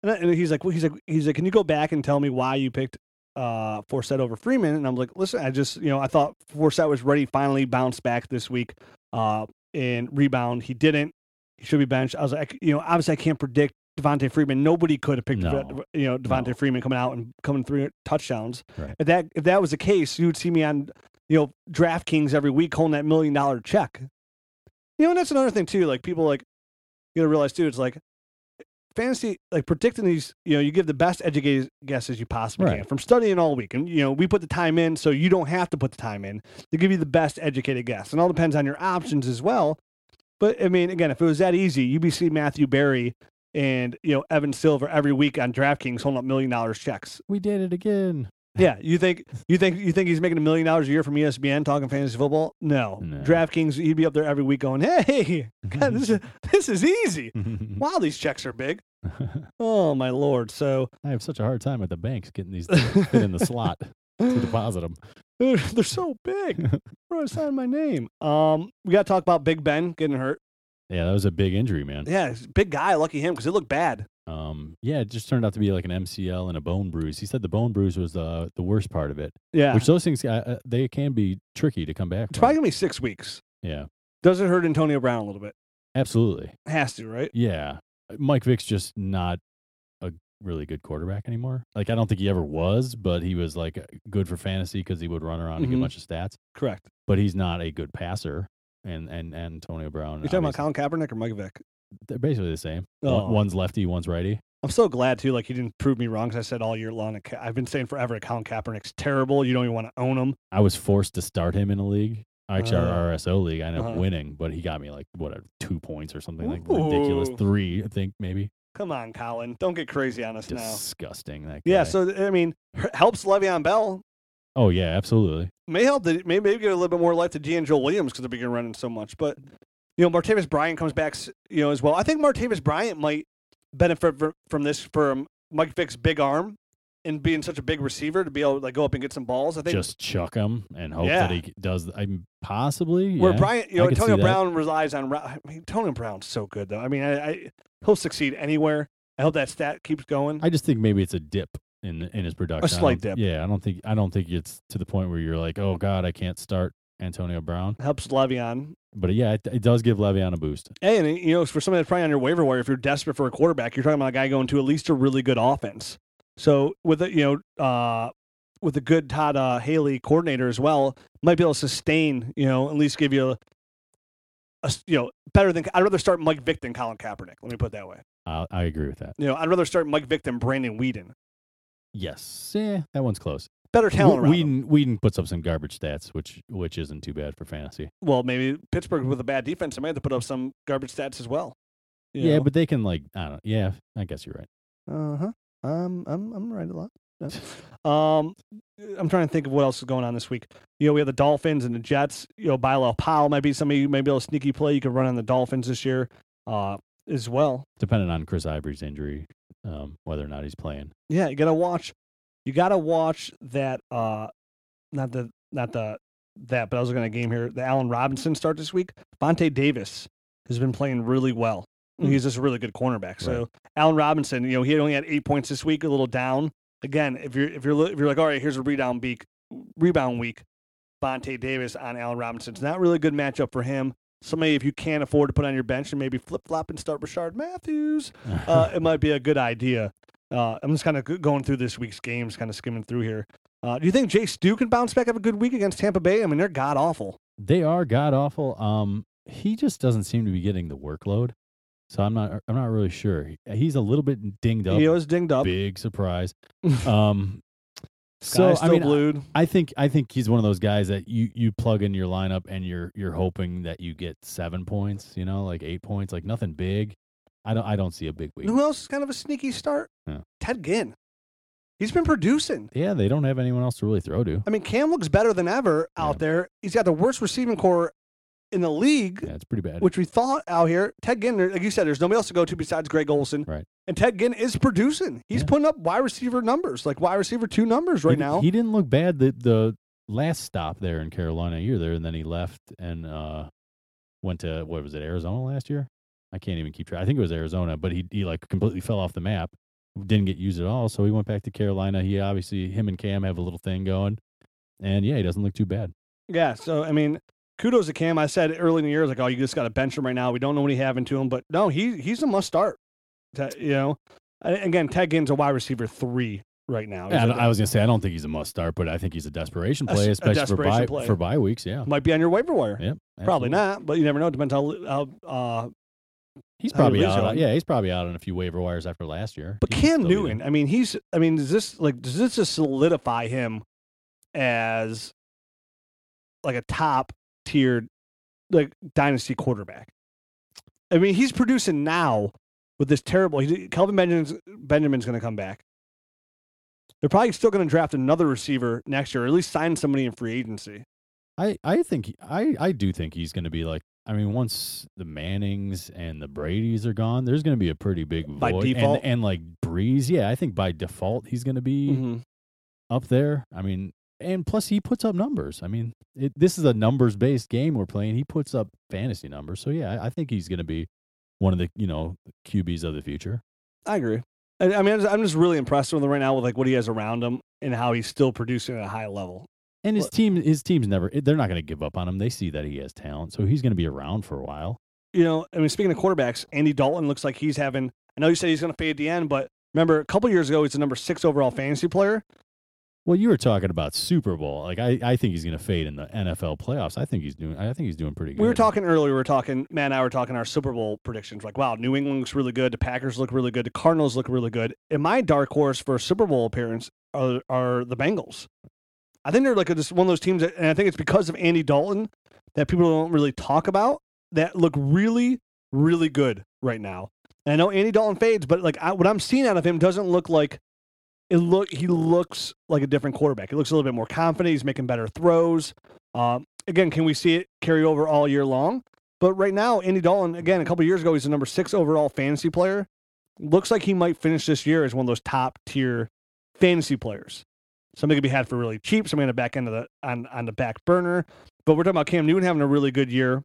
and, I- and he's like, well, he's like, he's like, can you go back and tell me why you picked uh Forsett over Freeman? And I'm like, listen, I just, you know, I thought Forsett was ready, finally bounced back this week, uh, and rebound. He didn't. He should be benched. I was like, you know, obviously I can't predict Devonta Freeman. Nobody could have picked, No. You know, Devonta No. Freeman coming out and coming three touchdowns. Right. If that if that was the case, you would see me on, you know, DraftKings every week holding that million dollar check. You know, and that's another thing too. Like people like, you to realize too, it's like fantasy, like predicting these. You know, you give the best educated guesses you possibly Right. can from studying all week, and you know we put the time in, so you don't have to put the time in to give you the best educated guess. And all depends on your options as well. But I mean, again, if it was that easy, you'd be seeing Matthew Berry and you know Evan Silva every week on DraftKings holding up million dollars checks. We did it again. Yeah, you think you think you think he's making a million dollars a year from ESPN talking fantasy football? No. No. DraftKings, he'd be up there every week going, "Hey, God, this is this is easy. Wow, these checks are big. Oh my lord!" So I have such a hard time at the banks getting these fit in the slot to deposit them. they're, they're so big. Where I sign my name? Um, we got to talk about Big Ben getting hurt. Yeah, that was a big injury, man. Yeah, big guy. Lucky him because it looked bad. Um, yeah, it just turned out to be like an MCL and a bone bruise. He said the bone bruise was uh, the worst part of it, Yeah, which those things uh, they can be tricky to come back it's from. probably gonna be six weeks. yeah, Does it hurt Antonio Brown a little bit? absolutely. Has to, right? Yeah, Mike Vick's just not a really good quarterback anymore. Like I don't think he ever was, but he was like good for fantasy because he would run around and get a bunch of stats. Correct. But he's not a good passer. And and, and Antonio Brown. You talking about Colin Kaepernick or Mike Vick? They're basically the same. Oh. One's lefty, one's righty. I'm so glad too. Like he didn't prove me wrong because I said all year long. I've been saying forever that Colin Kaepernick's terrible. You don't even want to own him. I was forced to start him in a league. Actually, Uh, our RSO league, I ended up uh-huh. winning, but he got me like whatever two points or something like ridiculous. Three, I think maybe. Come on, Colin. Don't get crazy on us now. Disgusting. That Yeah. So I mean, helps Le'Veon Bell. oh yeah, absolutely. May help. The, maybe maybe give a little bit more life to DeAngelo Williams because they're beginning running so much. But you know, Martavis Bryant comes back. You know, as well. I think Martavis Bryant might benefit from this from Mike Vick's big arm and being such a big receiver to be able to like go up and get some balls. I think Just chuck him and hope Yeah. that he does. I'm possibly Where yeah. Bryant, you know, Antonio that. Brown relies on. I mean, Antonio Brown's so good though. I mean, I, I he'll succeed anywhere. I hope that stat keeps going. I just think maybe it's a dip in in his production. I slight dip. Yeah, I don't think I don't think it's to the point where you're like, oh god, I can't start Antonio Brown. Helps Le'Veon. But yeah, it, it does give Le'Veon a boost. Hey, and you know, for somebody that's probably on your waiver wire, if you're desperate for a quarterback, you're talking about a guy going to at least a really good offense. So with a, you know, uh, with a good Todd uh, Haley coordinator as well, might be able to sustain. You know, at least give you a you know better than. I'd rather start Mike Vick than Colin Kaepernick. Let me put it that way. I I agree with that. You know, I'd rather start Mike Vick than Brandon Weeden. Yes, yeah, that one's close. Better talent him. Weeden, Weeden puts up some garbage stats, which which isn't too bad for fantasy. Well, maybe Pittsburgh with a bad defense, they might have to put up some garbage stats as well. Yeah, know? but they can like I don't. know. Yeah, I guess you're right. Uh huh. Um, I'm I'm right a lot. Um, I'm trying to think of what else is going on this week. You know, we have the Dolphins and the Jets. You know, Bilal Powell might be somebody you may be able to sneaky play. You could run on the Dolphins this year, uh, as well. Depending on Chris Ivory's injury, um, whether or not he's playing. Yeah, you gotta watch. You gotta watch that. Uh, not the not the that, but I was looking at a game here. The Allen Robinson start this week. Vontae Davis has been playing really well. Mm. He's just a really good cornerback. So Allen Robinson, you know, he only had eight points this week, a little down. Again, if you're if you're if you're like, all right, here's a rebound week, rebound week. Vontae Davis on Allen Robinson. It's not really a good matchup for him. Somebody, if you can't afford to put on your bench and maybe flip flop and start Rishard Matthews, uh, it might be a good idea. Uh, I'm just kind of going through this week's games, kind of skimming through here. Uh, do you think J-Stew can bounce back, have a good week against Tampa Bay? I mean, they're god awful. they are god awful. Um, he just doesn't seem to be getting the workload, so I'm not. I'm not really sure. He's a little bit dinged up. He was dinged up. Big surprise. Um, So I mean, blued. I think I think he's one of those guys that you you plug in your lineup and you're you're hoping that you get seven points, you know, like eight points, like nothing big. I don't I don't see a big week. Who else is kind of a sneaky start? Yeah. Ted Ginn. He's been producing. Yeah, they don't have anyone else to really throw to. I mean, Cam looks better than ever out Yeah. there. He's got the worst receiving corps in the league, Yeah, it's pretty bad. which we thought out here. Ted Ginn, like you said, there's nobody else to go to besides Greg Olsen. Right. And Ted Ginn is producing. He's Yeah. putting up wide receiver numbers, like wide receiver two numbers right he, now. He didn't look bad the the last stop there in Carolina. You're there, and then he left and uh went to what was it Arizona last year? I can't even keep track. I think it was Arizona, but he he like completely fell off the map. Didn't get used at all, so he went back to Carolina. He obviously him and Cam have a little thing going, and yeah, he doesn't look too bad. Yeah, so I mean, kudos to Cam. I said early in the year, like, oh, you just got to bench him right now. We don't know what he having to him, but no, he he's a must start. You know, again, Ted Ginn's a wide receiver three right now. He's I, was gonna say I don't think he's a must start, but I think he's a desperation A play, a especially for desperation bye play. for bye weeks. Yeah, might be on your waiver wire. yep, Probably not, but you never know. It Depends how how uh, He's probably out. On, yeah, he's probably out on a few waiver wires after last year. But He Cam still be there. Newton, I mean, he's. I mean, does this like does this just solidify him as like a top tiered like dynasty quarterback? I mean, he's producing now with this terrible. He, Kelvin Benjamin's Benjamin's going to come back. They're probably still going to draft another receiver next year, or at least sign somebody in free agency. I, I think I, I do think he's going to be like. I mean, once the Mannings and the Brady's are gone, there's going to be a pretty big void. By And- default? and, like Brees, yeah, I think by default he's going to be Mhm. up there. I mean, and plus he puts up numbers. I mean, it, this is a numbers based game we're playing. He puts up fantasy numbers, so yeah, I, I think he's going to be one of the you know QBs of the future. I agree. I, I mean, I'm just- I'm just really impressed with him right now with like what he has around him and how he's still producing at a high level. And his Well- team, his team's never. Eh, they're not going to give up on him. They see that he has talent, so he's going to be around for a while. you know, I mean, speaking of quarterbacks, Andy Dalton looks like he's having. I know you said he's going to fade at the end, but remember a couple years ago, he's the number six overall fantasy player. Well, you were talking about Super Bowl. Like I, I think he's going to fade in the NFL playoffs. I think he's doing. I think he's doing pretty good. We were talking earlier. We were talking. Matt and I were talking our Super Bowl predictions. Like, wow, New England looks really good. The Packers look really good. The Cardinals look really good. And my dark horse for a Super Bowl appearance are are the Bengals. I think they're like a, just one of those teams, that, and I think it's because of Andy Dalton that people don't really talk about that look really, really good right now. And I know Andy Dalton fades, but like I, what I'm seeing out of him doesn't look like it look. He looks like a different quarterback. He looks a little bit more confident. He's making better throws. Um, again, can we see it carry over all year long? But right now, Andy Dalton, again, a couple years ago, he's the number six overall fantasy player. Looks like he might finish this year as one of those top tier fantasy players. Somebody could be had for really cheap. Somebody on the back end of the on, on the back burner. But we're talking about Cam Newton having a really good year.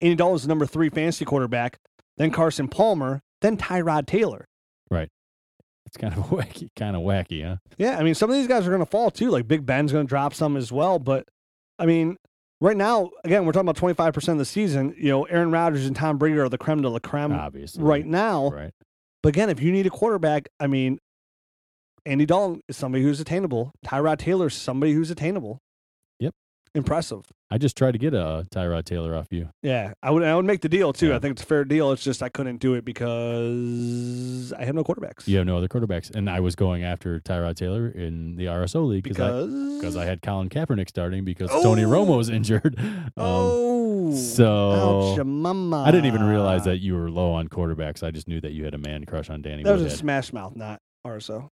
Andy Dalton's the number three fantasy quarterback. Then Carson Palmer. Then Tyrod Taylor. Right. It's kind of wacky, kind of wacky, huh? Yeah, I mean, some of these guys are going to fall too. Like Big Ben's going to drop some as well. But I mean, right now, again, we're talking about twenty five percent of the season. You know, Aaron Rodgers and Tom Brady are the creme de la creme Obviously, right now. Right. But again, if you need a quarterback, I mean, Andy Dalton is somebody who's attainable. Tyrod Taylor is somebody who's attainable. Yep. Impressive. I just tried to get a Tyrod Taylor off you. Yeah, I would. I would make the deal too. Yeah. I think it's a fair deal. It's just I couldn't do it because I have no quarterbacks. You have no other quarterbacks, and I was going after Tyrod Taylor in the RSO league because I because because I had Colin Kaepernick starting because Tony Oh! Romo's injured. Um, oh, so ouch, mama. I didn't even realize that you were low on quarterbacks. I just knew that you had a man crush on Danny That was a smash mouth, not RSO.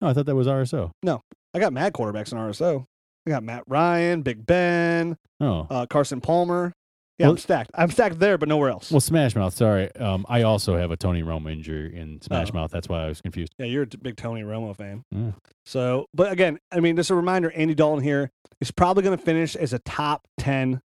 No, I thought that was RSO. No, I got mad quarterbacks in RSO. I got Matt Ryan, Big Ben, Oh, uh, Carson Palmer. Yeah, Well- I'm stacked. I'm stacked there, but nowhere else. well, Smash Mouth. Sorry, um, I also have a Tony Romo injury in Smash Oh. Mouth. That's why I was confused. yeah, you're a big Tony Romo fan. Mm. So, but again, I mean, just a reminder: Andy Dalton here is probably going to finish as a top ten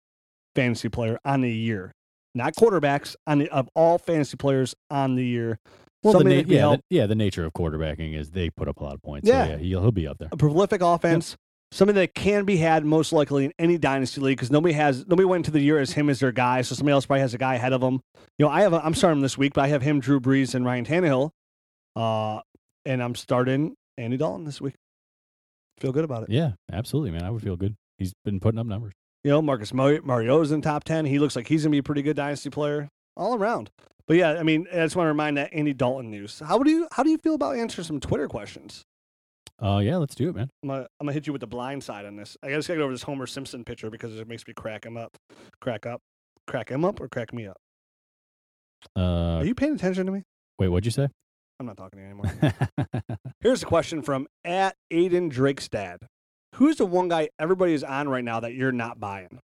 fantasy player on the year, not quarterbacks on the of all fantasy players on the year. Well, the na- yeah, the, yeah, the nature of quarterbacking is they put up a lot of points. Yeah. so yeah, he'll, he'll be up there. a prolific offense, something that can be had most likely in any dynasty league because nobody has nobody went into the year as him as their guy, so somebody else probably has a guy ahead of him. You know, I have a, I'm starting him this week, but I have him, Drew Brees, and Ryan Tannehill, uh, and I'm starting Andy Dalton this week. Feel good about it. Yeah, absolutely, man. I would feel good. He's been putting up numbers. You know, Marcus Mar- Mariota's in top ten. He looks like he's gonna be a pretty good dynasty player all around. But yeah, I mean, I just want to remind that Andy Dalton news. How do you how do you feel about answering some Twitter questions? Uh, yeah, let's do it, man. I'm gonna, I'm gonna hit you with the blind side on this. I just gotta get over this Homer Simpson picture because it makes me crack him up. Crack up. Crack him up or crack me up? Uh, Are you paying attention to me? wait, what'd you say? I'm not talking to you anymore. Here's a question from at Aiden Drake's dad. Who's the one guy everybody is on right now that you're not buying?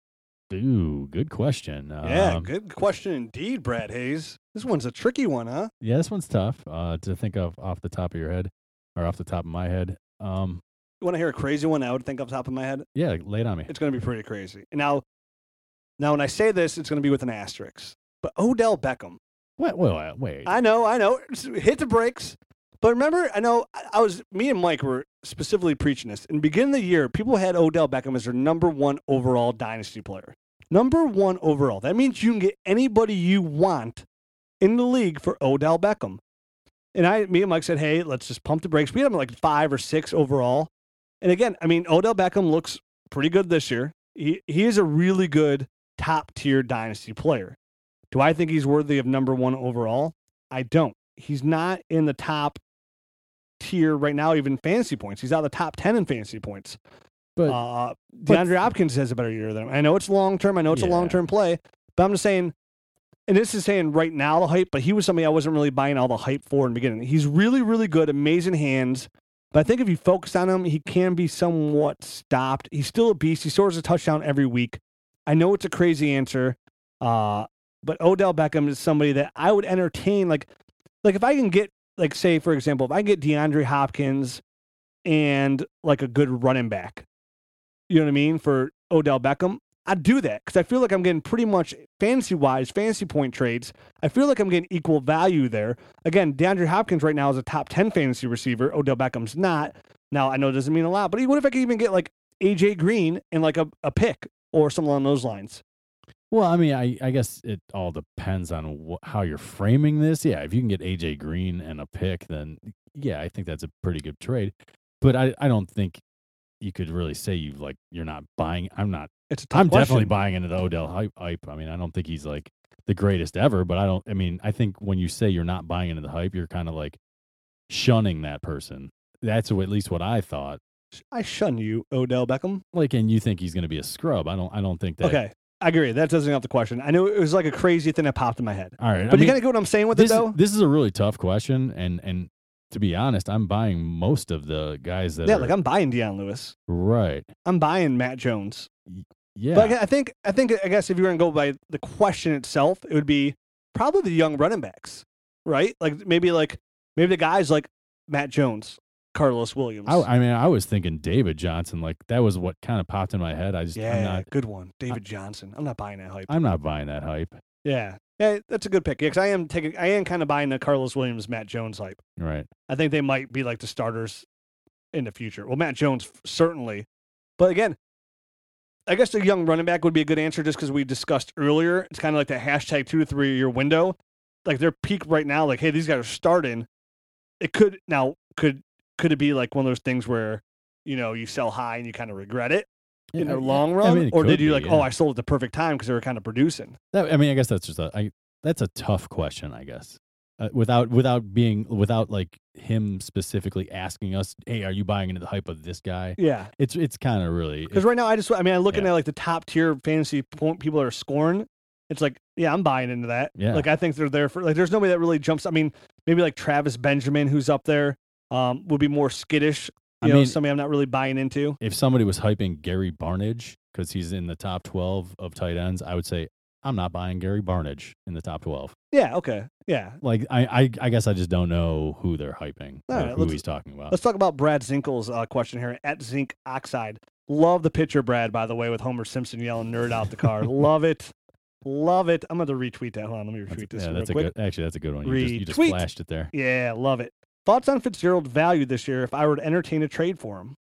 Ooh, good question. yeah, Um, good question indeed, Brad Hayes. This one's a tricky one, huh? Yeah, this one's tough uh, to think of off the top of your head or off the top of my head. Um, You want to hear a crazy one I would think off the top of my head? yeah, lay it on me. It's going to be pretty crazy. Now, now when I say this, it's going to be with an asterisk. But Odell Beckham. Wait, wait, wait. I know, I know. Hit the brakes. But remember, I know I- I was me and Mike were specifically preaching this. In the beginning of the year, people had Odell Beckham as their number one overall dynasty player. Number one overall. That means you can get anybody you want in the league for Odell Beckham. And I, me and Mike said, hey, let's just pump the brakes. We had him like five or six overall. And again, I mean, Odell Beckham looks pretty good this year. He he is a really good top tier dynasty player. Do I think he's worthy of number one overall? I don't. He's not in the top tier right now, even fantasy points. He's out of the top 10 in fantasy points. But uh, but- DeAndre Hopkins has a better year than him. I know it's long term. I know it's a long term play, but I'm just saying, and this is saying right now the hype, but he was somebody I wasn't really buying all the hype for in the beginning. He's really, really good, amazing hands. But I think if you focus on him, he can be somewhat stopped. He's still a beast. He scores a touchdown every week. I know it's a crazy answer, uh, but Odell Beckham is somebody that I would entertain. Like, like if I can get, like, say for example, if I get DeAndre Hopkins and like a good running back, you know what I mean, for Odell Beckham, I'd do that because I feel like I'm getting pretty much fantasy wise, fantasy point trades. I feel like I'm getting equal value there. Again, DeAndre Hopkins right now is a top 10 fantasy receiver. Odell Beckham's not. Now, I know it doesn't mean a lot, but what if I could even get like AJ Green and like a, a pick or something along those lines? Well, I mean, I, I guess it all depends on wh- how you're framing this. Yeah, if you can get AJ Green and a pick, then yeah, I think that's a pretty good trade. But I, I don't think you could really say you like you're not buying. I'm not. It's a tough I'm definitely buying into the Odell hype, hype. I mean, I don't think he's like the greatest ever, but I don't. I mean, I think when you say you're not buying into the hype, you're kind of like shunning that person. That's at least what I thought. I shun you, Odell Beckham. Like, and you think he's going to be a scrub? I don't. I don't think that. Okay, I agree. That doesn't help the question. I know it was like a crazy thing that popped in my head. All right. But I you mean, kind of get what I'm saying with this, it, though. this is a really tough question, and and to be honest, I'm buying most of the guys that Yeah, are like I'm buying Dion Lewis. right. I'm buying Matt Jones. Yeah, But I I think I think I guess if you were gonna go by the question itself, it would be probably the young running backs, right? Like maybe like maybe the guys like Matt Jones, Carlos Williams. I, I mean, I was thinking David Johnson. Like that was what kind of popped in my head. I just, yeah, I'm not, good one, David Johnson. I'm not buying that hype. I'm not buying that hype. yeah, yeah, that's a good pick. Yeah, because I am taking, I am kind of buying the Carlos Williams, Matt Jones hype. Right. I think they might be like the starters in the future. Well, Matt Jones certainly, but again, I guess the young running back would be a good answer just because we discussed earlier. It's kind of like the hashtag two to three year window. Like their peak right now, like hey, these guys are starting. It could now could could it be like one of those things where you know you sell high and you kind of regret it in the I- long I run, mean, or did you be, like oh. I sold at the perfect time because they were kind of producing? That, I mean, I guess that's just a, I, that's a tough question. I guess uh, without without being without like him specifically asking us, hey, are you buying into the hype of this guy? Yeah, It's it's kind of really Because right now, I just, I mean, I'm looking Yeah. at like the top tier fantasy point people that are scoring. It's like, yeah, I'm buying into that. Yeah. Like, I think they're there for, like, there's nobody that really jumps. I mean, maybe like Travis Benjamin, who's up there, um, would be more skittish. I know, mean- somebody I'm not really buying into. if somebody was hyping Gary Barnidge because he's in the top 12 of tight ends, I would say I'm not buying Gary Barnidge in the top 12. Yeah. Okay. Yeah. Like I, I, I guess I just don't know who they're hyping All or right, who he's talking about. Let's talk about Brad Zinkel's uh, question here at Zinc Oxide. Love the picture, Brad, by the way, with Homer Simpson yelling nerd out the car. Love it. Love it. I'm going to retweet that. Hold on. Let me That's, retweet this yeah, that's a good. Actually, that's a good one. You just, you just flashed it there. Yeah. Love it. Thoughts on Fitzgerald's value this year if I were to entertain a trade for him?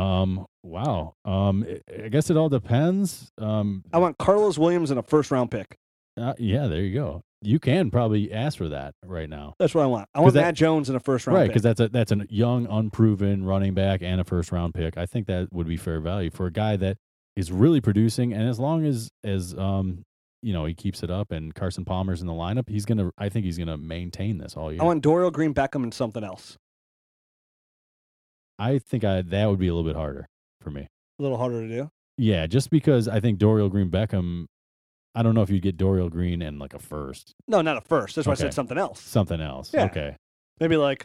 Um. Wow. Um. I- guess it all depends. Um. I want Carlos Williams in a first round pick. uh, yeah. There you go. You can probably ask for that right now. That's what I want. I want that- Matt Jones in a first round pick. Right, because that's a that's a young, unproven running back and a first round pick. I think that would be fair value for a guy that is really producing. And as long as as um you know he keeps it up and Carson Palmer's in the lineup, he's gonna. I think he's gonna maintain this all year. I want Dorial Green Beckham and something else. I think I that would be a little bit harder for me. A little harder to do. Yeah, just because I think Dorial Green Beckham. I don't know if you'd get Dorial Green and like a first, No, not a first. That's why I said something else. something else. Yeah. Okay, Maybe like,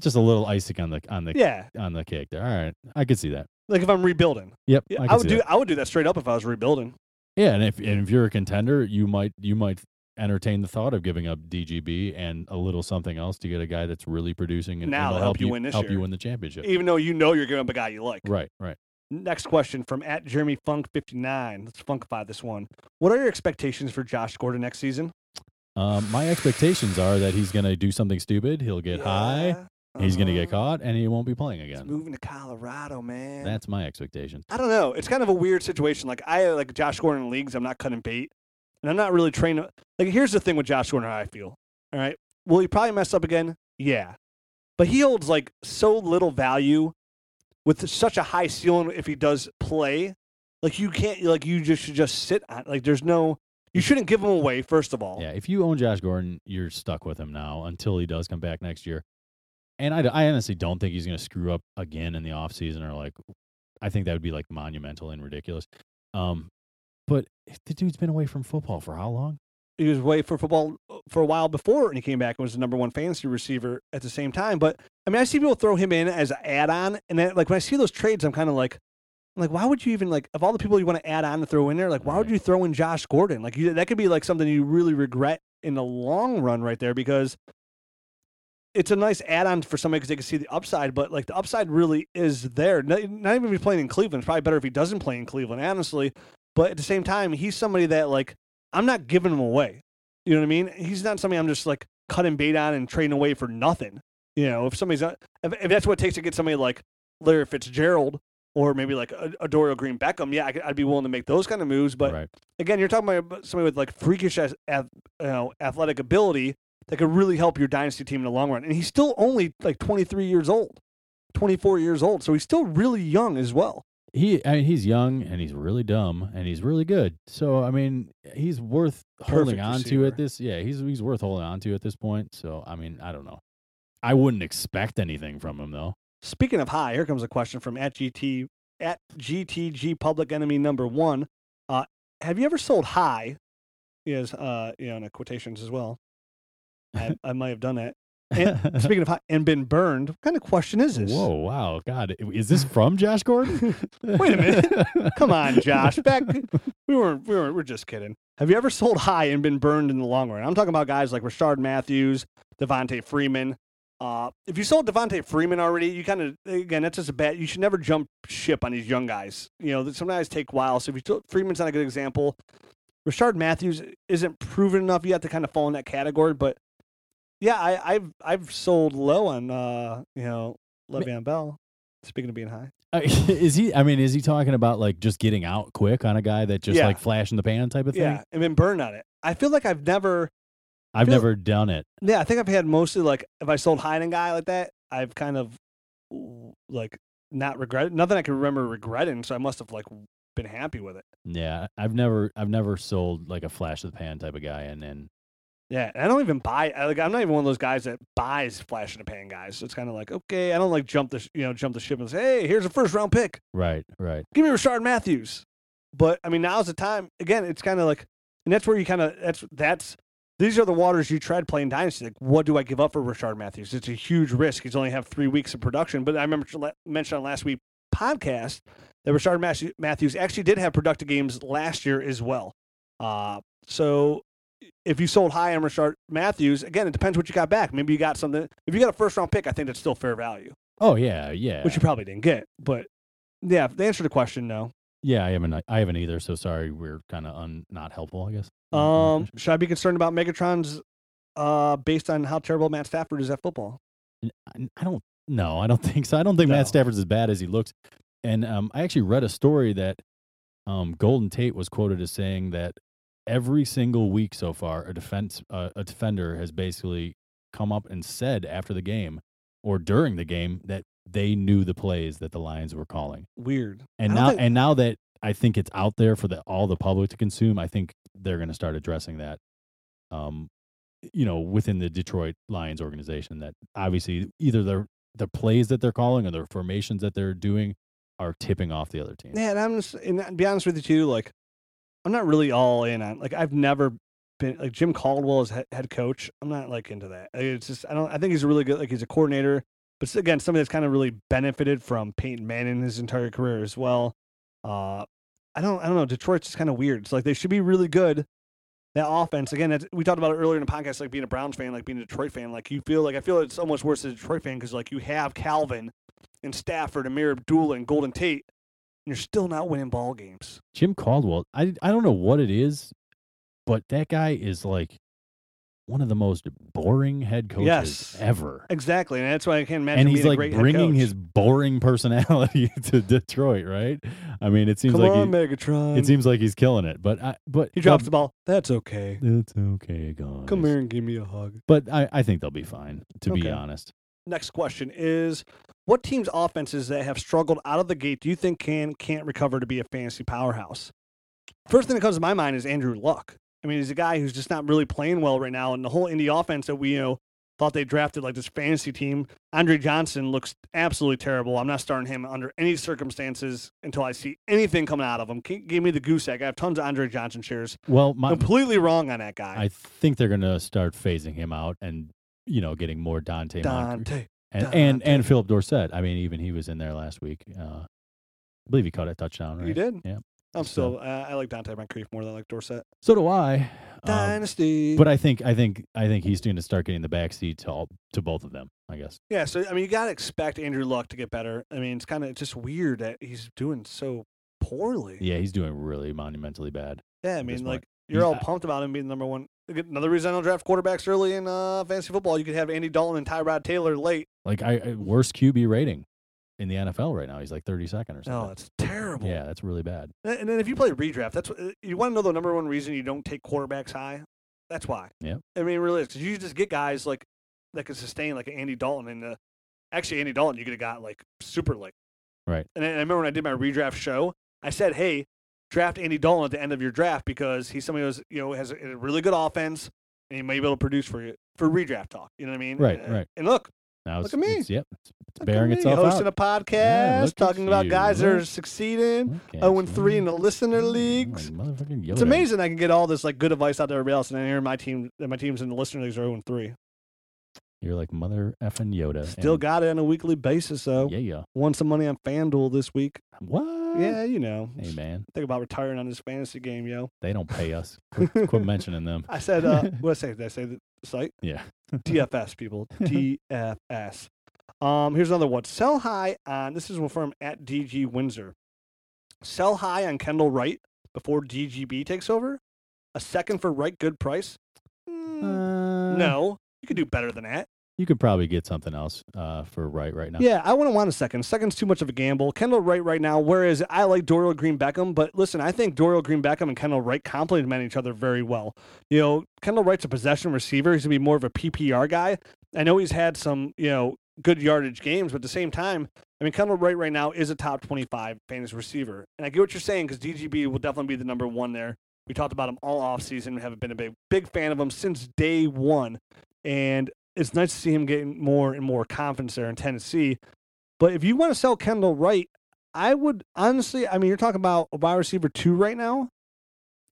just a little icing on the on the yeah, on the cake there. All right, I could see that. like if I'm rebuilding. Yep, I, I, would do. that. I would do that straight up if I was rebuilding. Yeah, and if and if you're a contender, you might you might entertain the thought of giving up DGB and a little something else to get a guy that's really producing and, Now to help you win this help year. you win the championship. Even though you know you're giving up a guy you like. Right, right. Next question from at Jeremy Funk 59. Let's funkify this one. What are your expectations for Josh Gordon next season? Um, my expectations are that he's going to do something stupid. He'll get high. He's going to get uh-huh. caught, and he won't be playing He's again. moving to Colorado, man. That's my expectation. I don't know. It's kind of a weird situation. Like I like Josh Gordon in leagues. I'm not cutting bait, and I'm not really training. Like here's the thing with Josh Gordon. I feel. All right. Will he probably mess up again? Yeah, but he holds like so little value with such a high ceiling. If he does play, like you can't. Like you just should just sit on. Like there's no. You shouldn't give him away, first of all. Yeah, if you own Josh Gordon, you're stuck with him now until he does come back next year. And I, I honestly don't think he's going to screw up again in the offseason or like, I think that would be like monumental and ridiculous. Um, but the dude's been away from football for how long? He was away for football uh, for a while before, and he came back and was the number one fantasy receiver at the same time. But I mean, I see people throw him in as an add-on, and then, like when I see those trades, I'm kind of like, I'm like, why would you even like of all the people you want to add on to throw in there? Like, why would you throw in Josh Gordon? Like, you, that could be like something you really regret in the long run, right there, because it's a nice add-on for somebody because they can see the upside. But like the upside really is there. Not, not even if he's playing in Cleveland. It's probably better if he doesn't play in Cleveland, honestly. But at the same time, he's somebody that like I'm not giving him away. You know what I mean? He's not somebody I'm just like cutting bait on and trading away for nothing. You know, if somebody's not, if, if that's what it takes to get somebody like Larry Fitzgerald or maybe like a, a Dorial Green Beckham, yeah, I could, I'd be willing to make those kind of moves. But right. again, you're talking about somebody with like freakish ath- you know, athletic ability that could really help your dynasty team in the long run. And he's still only like 23 years old, 24 years old, so he's still really young as well. He, I mean, he's young and he's really dumb and he's really good. So I mean, he's worth holding on to at this. Yeah, he's he's worth holding on to at this point. So I mean, I don't know. I wouldn't expect anything from him though. Speaking of high, here comes a question from at GT at GTG Public Enemy number one. Uh, have you ever sold high? Is uh, you know, in quotations as well. I, I might have done that. And speaking of high, and been burned. What kind of question is this? Whoa, wow, God, is this from Josh Gordon? Wait a minute. Come on, Josh. Back we weren't we weren't we're just kidding. Have you ever sold high and been burned in the long run? I'm talking about guys like Rishard Matthews, Devonta Freeman. Uh, if you sold Devonta Freeman already, you kind of again that's just a bad. You should never jump ship on these young guys. You know, some guys take a while. So if you sold, Freeman's not a good example. Rishard Matthews isn't proven enough yet to kind of fall in that category, but yeah, I, I've I've sold low on uh, you know Le'Veon Bell. Speaking of being high. Uh, is he? I mean, is he talking about like just getting out quick on a guy that just Yeah. like flash in the pan type of thing? Yeah, and been burned on it. I feel like I've never. I've feel- never done it. Yeah, I think I've had mostly like if I sold high end guy like that, I've kind of like not regretted. Nothing I can remember regretting. So I must have like been happy with it. Yeah, I've never, I've never sold like a flash of the pan type of guy, and then Yeah, and I don't even buy. Like I'm not even one of those guys that buys flash in the pan guys. So it's kind of like okay, I don't like jump the you know jump the ship and say, hey, here's a first round pick. right, right, Give me Rishard Matthews. But I mean, now's the time. Again, it's kind of like, and that's where you kind of that's that's these are the waters you tread playing dynasty. Like, what do I give up for Rishard Matthews? It's a huge risk. He's only have three weeks of production. But I remember mentioned on last week podcast that Rishard Matthews actually did have productive games last year as well. Uh, so if you sold high on Rishard Matthews, again, it depends what you got back. Maybe you got something. If you got a first round pick, I think that's still fair value, Oh yeah, yeah, which you probably didn't get. But yeah, the answer to the question, no. yeah. I haven't, I haven't either. So sorry, we're kind of un, not helpful, I guess. Um, should I be concerned about Megatron's uh based on how terrible Matt Stafford is at football? I I don't. No, I don't think so. I don't think No. Matt Stafford's as bad as he looks. And um, I actually read a story that um, Golden Tate was quoted as saying that every single week so far, a defense, uh, a defender has basically come up and said after the game or during the game that they knew the plays that the Lions were calling. Weird. And now, think- and now that I think it's out there for the all the public to consume, I think they're going to start addressing that. Um, you know, within the Detroit Lions organization, that obviously either the the plays that they're calling or the formations that they're doing are tipping off the other team. Yeah, and I'm just and to be honest with you too, like I'm not really all in on like I've never been like Jim Caldwell as head coach. I'm not like into that. It's just I don't I think he's a really good like he's a coordinator, but again somebody that's kind of really benefited from Peyton Manning his entire career as well. Uh, I don't I don't know. Detroit's just kind of weird. It's like they should be really good. That offense again. We talked about it earlier in the podcast, like being a Browns fan, like being a Detroit fan. Like you feel like I feel it's almost worse as a Detroit fan because like you have Calvin and Stafford, and Ameer Abdullah, and Golden Tate, you're still not winning ball games. Jim Caldwell, I I don't know what it is, but that guy is like one of the most boring head coaches Yes. ever. Exactly, and that's why I can't imagine. And he's like bringing his boring personality to Detroit, right? I mean, it seems Come like on, he, Megatron. it seems like he's killing it. But I, but he drops the ball. That's okay. It's okay, guys. Come here and give me a hug. But I, I think they'll be fine, to be honest. Next question is: What teams' offenses that have struggled out of the gate do you think can can't recover to be a fantasy powerhouse? First thing that comes to my mind is Andrew Luck. I mean, he's a guy who's just not really playing well right now, and the whole Indy offense that we you know thought they drafted like this fantasy team. Andre Johnson looks absolutely terrible. I'm not starting him under any circumstances until I see anything coming out of him. G- Give me the goose egg. I have tons of Andre Johnson shares. Well, my, Completely wrong on that guy. I think they're going to start phasing him out and you know getting more Donte, Moncrief. Donte. and and Donte. and Philip Dorsett. I mean, even he was in there last week. Uh, I believe he caught a touchdown. Right? You did? Yeah. I'm So- still. Uh, I like Donte Moncrief more than I like Dorsett. So do I. Um, Dynasty. but I think I think I think he's going to start getting the backseat to all, to both of them. I guess. yeah, so I mean, you gotta expect Andrew Luck to get better. I mean, it's kind of just weird that he's doing so poorly. Yeah, he's doing really monumentally bad. Yeah, I mean, point. like you're He's- all pumped about him being number one. Another reason I don't draft quarterbacks early in uh, fantasy football. You could have Andy Dalton and Tyrod Taylor late. Like I, I worst QB rating in the NFL right now. He's like 32nd or something. Oh, that's terrible. yeah, that's really bad. And then if you play redraft, that's what, uh, you want to know the number one reason you don't take quarterbacks high. That's why. Yeah. I mean, really because you just get guys like that can sustain like Andy Dalton and uh, actually Andy Dalton you could have got like super late. Right. And I, I remember when I did my redraft show, I said, "Hey, draft Andy Dalton at the end of your draft because he's somebody who's you know has a, a really good offense and he may be able to produce for you for redraft talk. You know what I mean? Right, And- uh, right. And look, Now Look at me. It's, yep, it's, look bearing itself hosting out. a podcast, Yeah, talking about you. guys that are succeeding. Look at Oh, and three in the listener leagues. like It's amazing I can get all this like good advice out to everybody else, and then here my team, that my teams in the listener leagues are 0 3. You're like mother effing Yoda. Still and- got it on a weekly basis, though. Yeah, yeah. Won some money on FanDuel this week. What? Yeah, you know. Hey man, Think about retiring on this fantasy game, yo. they don't pay us. Quit, quit mentioning them. I said, uh, what did I say? Did I say the site? Yeah. DFS, people. DFS. Um, here's another one. Sell high on, this is from at DG Windsor. Sell high on Kendall Wright before DGB takes over. A second for Wright, good price. Mm, Uh, no, you could do better than that. You could probably get something else uh, for right right now. Yeah, I wouldn't want a second. Second's too much of a gamble. Kendall Wright right now, whereas I like Dorial Green Beckham, but listen, I think Dorial Green Beckham and Kendall Wright complement each other very well. You know, Kendall Wright's a possession receiver. He's gonna be more of a PPR guy. I know he's had some, you know, good yardage games, but at the same time, I mean, Kendall Wright right now is a top 25 fantasy receiver. And I get what you're saying because DGB will definitely be the number one there. We talked about him all offseason. We haven't been a big, big fan of him since day one. And it's nice to see him getting more and more confidence there in Tennessee. But if you want to sell Kendall Wright, I would honestly, I mean, you're talking about a wide receiver two right now.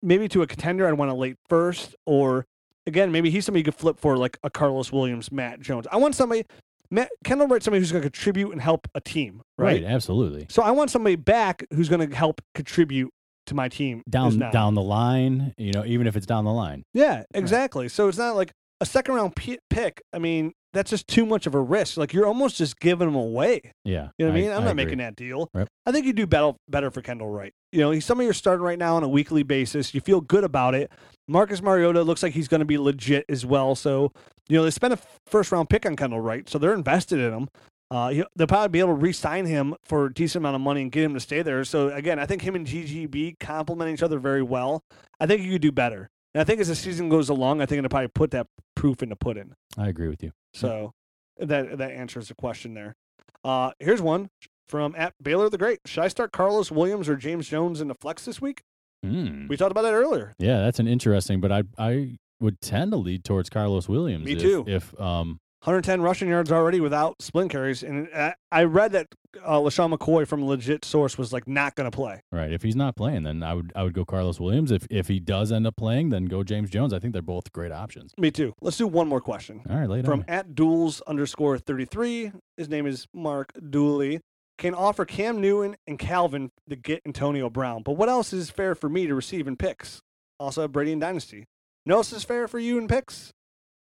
Maybe to a contender, I'd want a late first, or again, maybe he's somebody you could flip for like a Carlos Williams, Matt Jones. I want somebody, Matt, Kendall Wright, somebody who's going to contribute and help a team, right? absolutely. So I want somebody back who's going to help contribute to my team Down down the line, you know, even if it's down the line. Yeah, exactly. So it's not like a second round pi- pick. I mean, that's just too much of a risk. Like you're almost just giving them away. Yeah. You know what I mean? I'm not agree. making that deal. Right. I think you do better better for Kendall Wright. You know, he's somebody you're starting right now on a weekly basis. You feel good about it. Marcus Mariota looks like he's going to be legit as well. So, you know, they spent a first round pick on Kendall Wright, so they're invested in him. Uh, he- they'll probably be able to re-sign him for a decent amount of money and get him to stay there. So again, I think him and GGB complement each other very well. I think you could do better. And I think as the season goes along, I think it'll probably put that proof into put in. I agree with you. So that that answers the question there. Uh, here's one from at Baylor the Great. Should I start Carlos Williams or James Jones in the flex this week? Mm. We talked about that earlier. Yeah, that's an interesting, but I I would tend to lead towards Carlos Williams. Me if- too. If um 110 rushing yards already without splint carries, and I, I read that uh, LeSean McCoy from a legit source was like not going to play. right, if he's not playing, then I would I would go Carlos Williams. If if he does end up playing, then go James Jones. I think they're both great options. Me too. Let's do one more question All right, it from at duels underscore 33. His name is Mark Dooley. Can offer Cam Newton and Calvin to get Antonio Brown, but what else is fair for me to receive in picks? Also, Brady and Dynasty. No else is fair for you in picks?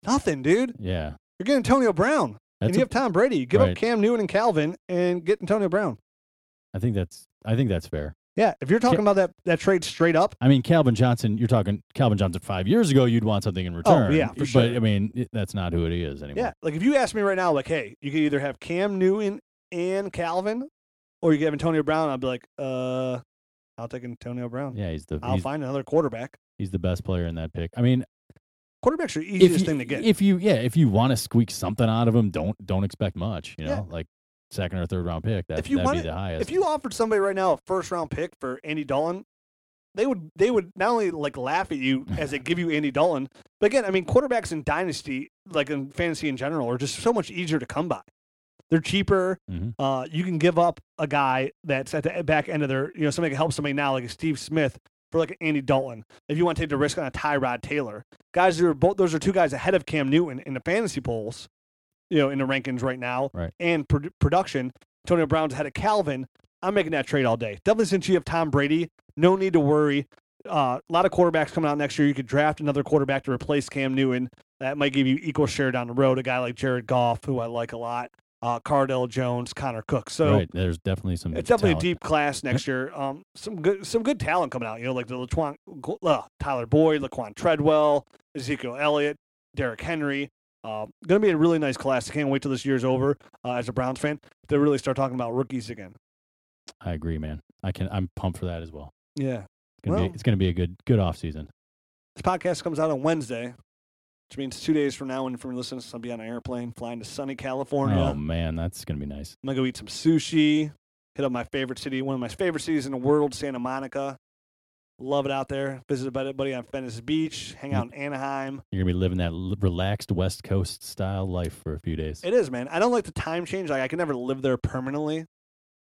Nothing, dude. Yeah, You're getting Antonio Brown. that's and a- you have Tom Brady. Give up Cam Newton and Calvin and get Antonio Brown. I think that's I think that's fair. Yeah, if you're talking about that, that trade straight up, I mean, Calvin Johnson. You're talking Calvin Johnson five years ago. You'd want something in return. Oh, yeah, for sure. But. I mean, it, that's not who it is anymore. yeah. Like if you ask me right now, like, hey, you could either have Cam Newton and Calvin, or you could have Antonio Brown. I'd be like, uh, I'll take Antonio Brown. Yeah, he's the I'll he's, find another quarterback. he's the best player in that pick. I mean, Quarterbacks are the easiest you, thing to get. if you yeah, if you want to squeak something out of them, don't don't expect much. You know, Yeah. like second or third round pick. That If you that'd want be the highest. if you offered somebody right now a first round pick for Andy Dalton, they would they would not only like laugh at you as they give you Andy Dalton, but again, I mean, quarterbacks in dynasty, like in fantasy in general, are just so much easier to come by. They're cheaper. Mhm. Uh, you can give up a guy that's at the back end of their, you know, somebody can help somebody now, like Steve Smith for like Andy Dalton. If you want to take the risk on a Tyrod Taylor, guys are both those are two guys ahead of Cam Newton in the fantasy polls, you know, in the rankings right now, Right. and produ- production. Antonio Brown's ahead of Calvin. I'm making that trade all day. Definitely since you have Tom Brady, no need to worry. Uh, a lot of quarterbacks coming out next year. You could draft another quarterback to replace Cam Newton. That might give you equal share down the road. A guy like Jared Goff, who I like a lot, uh, Cardale Jones, Connor Cook. So right. There's definitely some. it's definitely talent. a deep class next year. Um, some good, some good talent coming out. You know, like the Laquan, uh, Tyler Boyd, Laquan Treadwell, Ezekiel Elliott, Derrick Henry. Uh, going to be a really nice class. I can't wait till this year's over. Uh, as a Browns fan, to really start talking about rookies again. I agree, man. I can. I'm pumped for that as well. Yeah. It's gonna Well- be. It's gonna be a good good off season. This podcast comes out on Wednesday, which means two days from now, when from listening, I'll be on an airplane flying to sunny California. Oh man, that's gonna be nice. I'm gonna go eat some sushi. Hit up my favorite city, one of my favorite cities in the world, Santa Monica. Love it out there. Visit a buddy- on Venice Beach. Hang out in Anaheim. You're gonna be living that l- relaxed West Coast style life for a few days. It is, man. I don't like the time change. Like I can never live there permanently.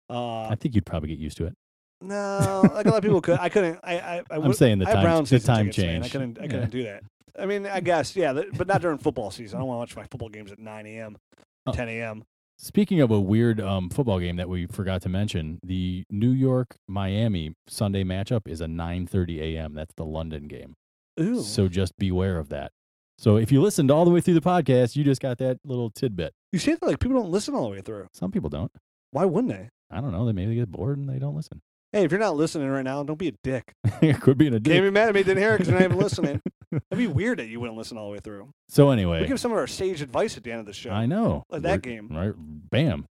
Uh, I think you'd probably get used to it. No, like a lot of people could. I couldn't. I, I, I I'm would- saying the I time the time change. I couldn't. I couldn't do that. I mean, I guess, yeah, but not during football season. I don't want to watch my football games at 9 a.m., Oh. 10 a.m. Speaking of a weird um, football game that we forgot to mention, the New York Miami Sunday matchup is a 9:30 a.m. That's the London game. Ooh. So just beware of that. So if you listened all the way through the podcast, you just got that little tidbit. you see that like people don't listen all the way through. Some people don't. Why wouldn't they? I don't know. They maybe get bored and they don't listen. Hey, if you're not listening right now, don't be a dick. it could be in a Can't dick. be mad at me. Didn't hear it because you're not even listening. That'd be weird that you wouldn't listen all the way through. So anyway, We give some of our sage advice at the end of the show. I know Like that game. Right? Bam.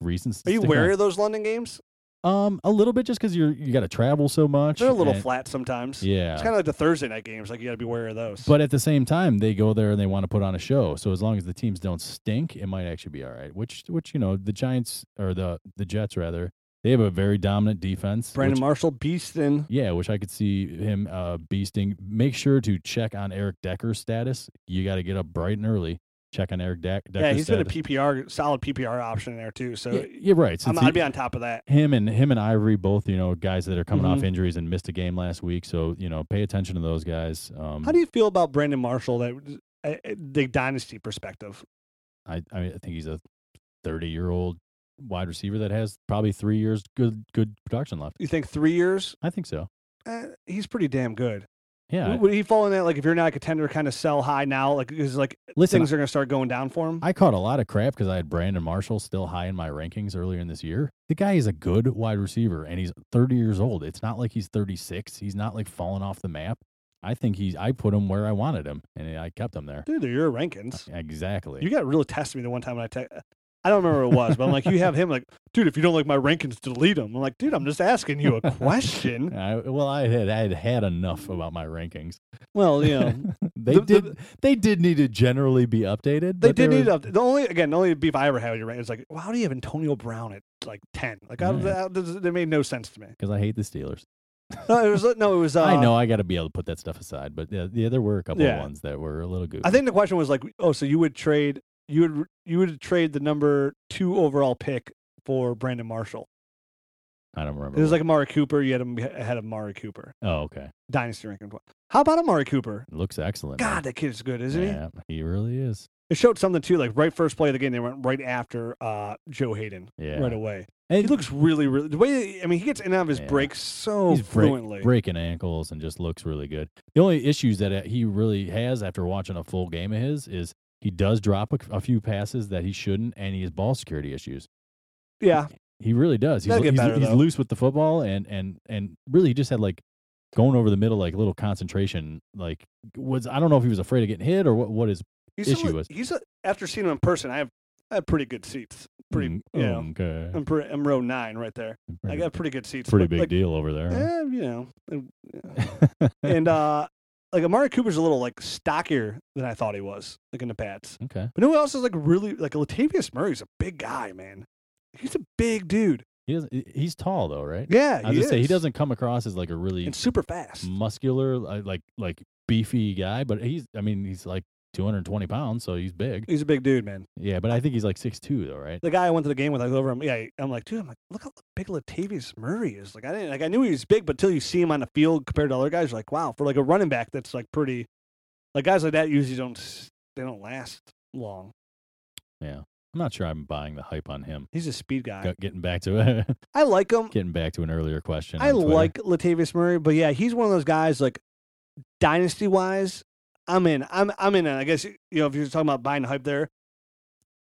Reasons. to Are you wary around. of those London games? Um, a little bit, just because you're you got to travel so much. They're a little and- flat sometimes. Yeah. It's kind of like the Thursday night games. Like you got to be wary of those. But at the same time, they go there and they want to put on a show. So as long as the teams don't stink, it might actually be all right. Which, which you know, the Giants or the the Jets rather, they have a very dominant defense. Brandon which- Marshall, Beaston. yeah, which I could see him uh, beasting. Make sure to check on Eric Decker's status. You got to get up bright and early. Check on Eric Deck. Decker's Yeah, he's been a. PPR, solid PPR option in there too. So Yeah, you're right. I'm, I'd be on top of that. him and him and Ivory both, you know, guys that are coming off Mhm. injuries and missed a game last week. So you know, pay attention to those guys. Um, How do you feel about Brandon Marshall? That uh, uh, the dynasty perspective. I I, mean, I think he's a 30 year old wide receiver that has probably three years good good production left. You think three years? I think so. Uh, he's pretty damn good. Yeah. Would- he fall in that like if you're not a contender, kind of sell high now? Like because like Listen, things are gonna start going down for him. I caught a lot of crap because I had Brandon Marshall still high in my rankings earlier in this year. The guy is a good wide receiver and he's 30 years old. It's not like he's 36. He's not like falling off the map. I think he's, I put him where I wanted him and I kept him there. Dude, they're your rankings. Exactly. You got really tested me the one time when I te- I don't remember what it was, but I'm like, you have him like, dude, if you don't like my rankings, delete them. I'm like, dude, I'm just asking you a question. I, well, I had I had had enough about my rankings. well, you know, they The- the- did they did need to generally be updated. they did need was- to. The only again, the only beef I ever had with your rankings is like, well, how do you have Antonio Brown at like ten? Like, how, that, that made no sense to me. because I hate the Steelers. No, it was no, it was. Uh, I know I got to be able to put that stuff aside, but yeah, yeah there were a couple Yeah. of ones that were a little goofy. I think the question was like, oh, so you would trade you would you would trade the number two overall pick for Brandon Marshall. I don't remember. It was what- like Amari Cooper. You had him ahead of Amari Cooper. oh okay, Dynasty ranking. How about Amari Cooper? looks excellent. man. God, that kid is good, isn't he? yeah, he really is. It showed something too. Like right first play of the game, they went right after uh, Joe Haden Yeah, right away. And He looks really, really. The way I mean, he gets in and out of his Yeah. breaks so he's break- fluently. breaking ankles and just looks really good. The only issues that uh, he really has after watching a full game of his is he does drop a, a few passes that he shouldn't, and he has ball security issues. Yeah, He really does. He's, he's, better, he's loose with the football, and and and really he just had like going over the middle, like little concentration. Like was I don't know if he was afraid of getting hit or what what his he's Issue a, was- he's a, after seeing him in person, I have I have pretty good seats. Pretty, Mm, you know, okay, I'm, pre- I'm row nine right there. I got pretty good seats. pretty big like, deal over there. Eh, you know, and- and uh, like Amari Cooper's a little like stockier than I thought he was, like in the Pats. okay, But who else is like really like Latavius Murray's a big guy, man. He's a big dude. He. He's tall though, right? Yeah, I was just say he doesn't come across as like a really and super fast. muscular, like like beefy guy, but he's. I mean, he's like 220 pounds, so he's big. He's a big dude, man. Yeah, but I think he's like six two though, right? The guy I went to the game with, I was over him. Yeah, I'm like, dude, I'm like, look how big Latavius Murray is. Like, I didn't, like, I knew he was big, but till you see him on the field compared to other guys, you're like, wow, for like a running back, that's like pretty. Like guys like that usually don't, they don't last long. Yeah, I'm not sure I'm buying the hype on him. He's a speed guy. Go- Getting back to it, I like him. getting back to an earlier question. I like Latavius Murray, but yeah, he's one of those guys like dynasty wise. I'm in. I'm I'm in. it. I guess you know if you're talking about buying the hype there,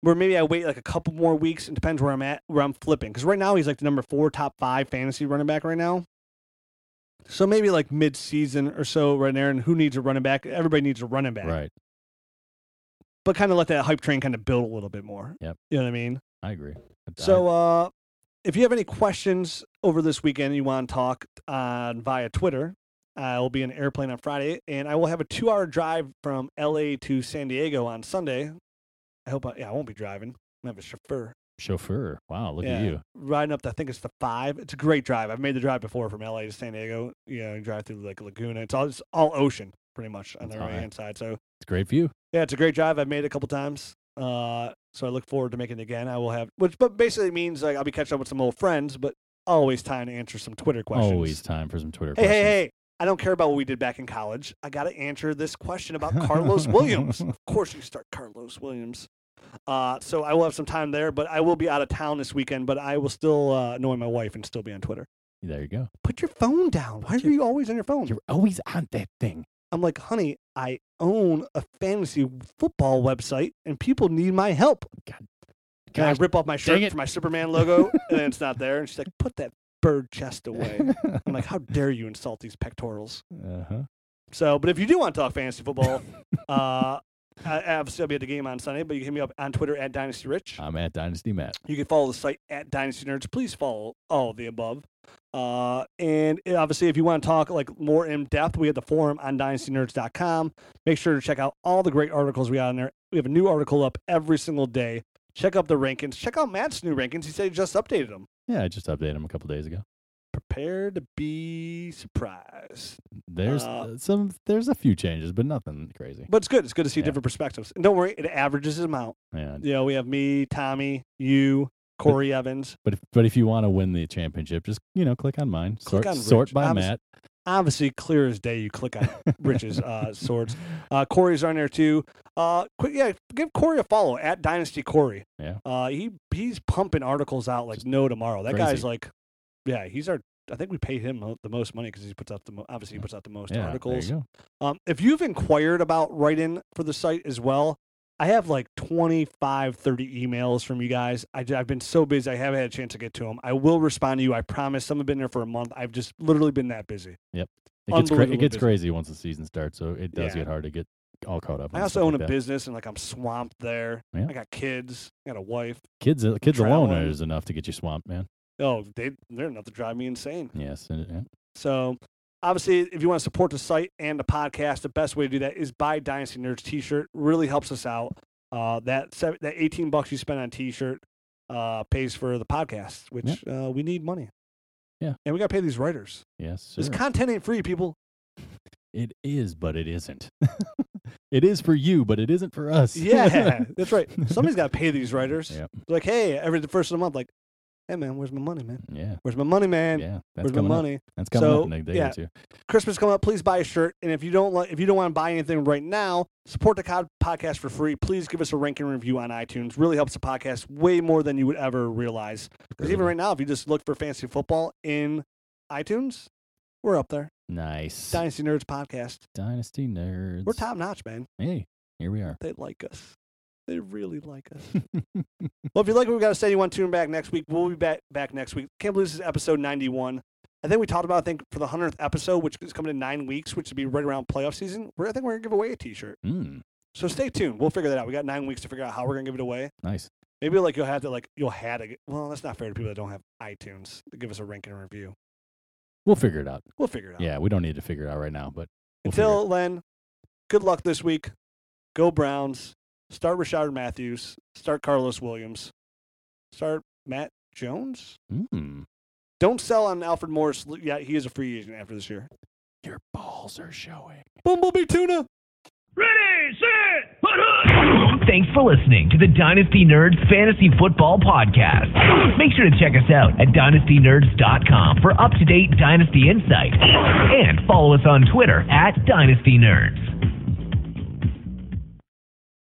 where maybe I wait like a couple more weeks. It depends where I'm at, where I'm flipping. Because right now he's like the number four, top five fantasy running back right now. So maybe like mid season or so right there. And who needs a running back? Everybody needs a running back. right. But kind of let that hype train kind of build a little bit more. Yep. You know what I mean? I agree. So, uh, if you have any questions over this weekend, you want to talk on via Twitter, I will be in an airplane on Friday, and I will have a two-hour drive from LA to San Diego on Sunday. I hope. I, yeah, I won't be driving. I have a chauffeur. chauffeur. Wow, look yeah, at you. riding up. To, I think it's the five. It's a great drive. I've made the drive before from LA to San Diego. You know, you drive through like Laguna. It's all it's all ocean pretty much on the That's all right right. hand side. So It's a great view. yeah, it's a great drive. I've made it a couple times. Uh, so I look forward to making it again. I will have, which but basically means like I'll be catching up with some old friends, but always time to answer some Twitter questions. Always time for some Twitter Hey, questions. hey, hey! I don't care about what we did back in college. I got to answer this question about Carlos Williams. Of course, you start Carlos Williams. Uh, so I will have some time there, but I will be out of town this weekend. But I will still uh, annoy my wife and still be on Twitter. There you go. Put your phone down. Why Put are you always on your phone? You're always on that thing. I'm like, honey, I own a fantasy football website and people need my help. God, Can I rip off my shirt for my Superman logo and then it's not there? And she's like, put that bird chest away. I'm like, how dare you insult these pectorals? uh-huh. So, but if you do want to talk fantasy football, uh, I obviously I'll be at the game on Sunday, but you can hit me up on Twitter at Dynasty Rich. I'm at Dynasty Matt. You can follow the site at Dynasty Nerds. Please follow all of the above. Uh, and obviously, if you want to talk like more in depth, we have the forum on dynastynerds.com. Make sure to check out all the great articles we got on there. We have a new article up every single day. Check out the rankings. Check out Matt's new rankings. He said he just updated them. Yeah, I just updated them a couple days ago. Prepare to be surprised. There's Uh, uh, some. There's a few changes, but nothing crazy. But it's good. It's good to see Yeah. different perspectives. And don't worry, it averages them out. Yeah, You know, we have me, Tommy, you, Corey Evans. but if, but if you want to win the championship, just you know, click on mine. Click Sort on sort by Matt. Obviously, clear as day, you click on Rich's uh, swords. Uh, Corey's on there too. Uh, quick, yeah, give Corey a follow at Dynasty Corey. Yeah. Uh, he he's pumping articles out like Just no tomorrow. That guy's like, yeah, he's our. I think we pay him the most money because he puts out the mo- obviously he puts out the most Yeah, articles. you. Um, if you've inquired about writing for the site as well, I have like 25, 30 emails from you guys. I, have been so busy, I haven't had a chance to get to them. I will respond to you. I promise. Some have been there for a month. I've just literally been that busy. It gets cra- it gets busy. crazy once the season starts, so it does Yeah. get hard to get all caught up. I also own like a that. business and like I'm swamped there. Yeah. I got kids. I got a wife. Kids, uh, kids alone is enough to get you swamped, man. Oh, they they're enough to drive me insane. Yes, yeah. So obviously, if you want to support the site and the podcast, the best way to do that is buy Dynasty Nerds T-shirt. Really helps us out. Uh, that sev- that eighteen bucks you spend on T-shirt uh, pays for the podcast, which uh, we need money. Yeah. and we got to pay these writers. yes, This content ain't free, people. It is, but it isn't. it is for you, but it isn't for us. Yeah, that's right. Somebody's got to pay these writers. Yep. Like, hey, every the first of the month, like, hey man, where's my money, man? Yeah, Where's my money, man? yeah. That's where's my coming up. money? That's coming So, up in a day yeah. Christmas coming up, please buy a shirt. And if you don't like, if you don't want to buy anything right now, support the co- podcast for free. Please give us a ranking review on iTunes. Really helps the podcast way more than you would ever realize. Because even right now, if you just look for fantasy football in iTunes, we're up there. Nice. Dynasty Nerds podcast. Dynasty nerds. We're top notch, man. Hey, here we are. They like us. They really like us. well, if you like what we've got to say, you want to tune back next week. We'll be back back next week. Can't believe this is episode ninety one. I think we talked about. I think for the hundredth episode, which is coming in nine weeks, which would be right around playoff season. We're, I think we're gonna give away a T-shirt. Mm, So stay tuned. We'll figure that out. We got nine weeks to figure out how we're gonna give it away. nice. Maybe like you'll have to like you'll have to. Get, well, that's not fair to people that don't have iTunes to give us a ranking and review. We'll figure it out. We'll figure it out. Yeah, we don't need to figure it out right now, but we'll Until then, good luck this week. Go Browns. Start Rishard Matthews. Start Carlos Williams. Start Matt Jones. Hmm. Don't sell on Alfred Morris. Yeah, he is a free agent after this year. Your balls are showing. Bumblebee tuna. Ready, set, put Thanks for listening to the Dynasty Nerds Fantasy Football Podcast. Make sure to check us out at dynastynerds.com for up to date Dynasty insight and follow us on Twitter at Dynasty Nerds.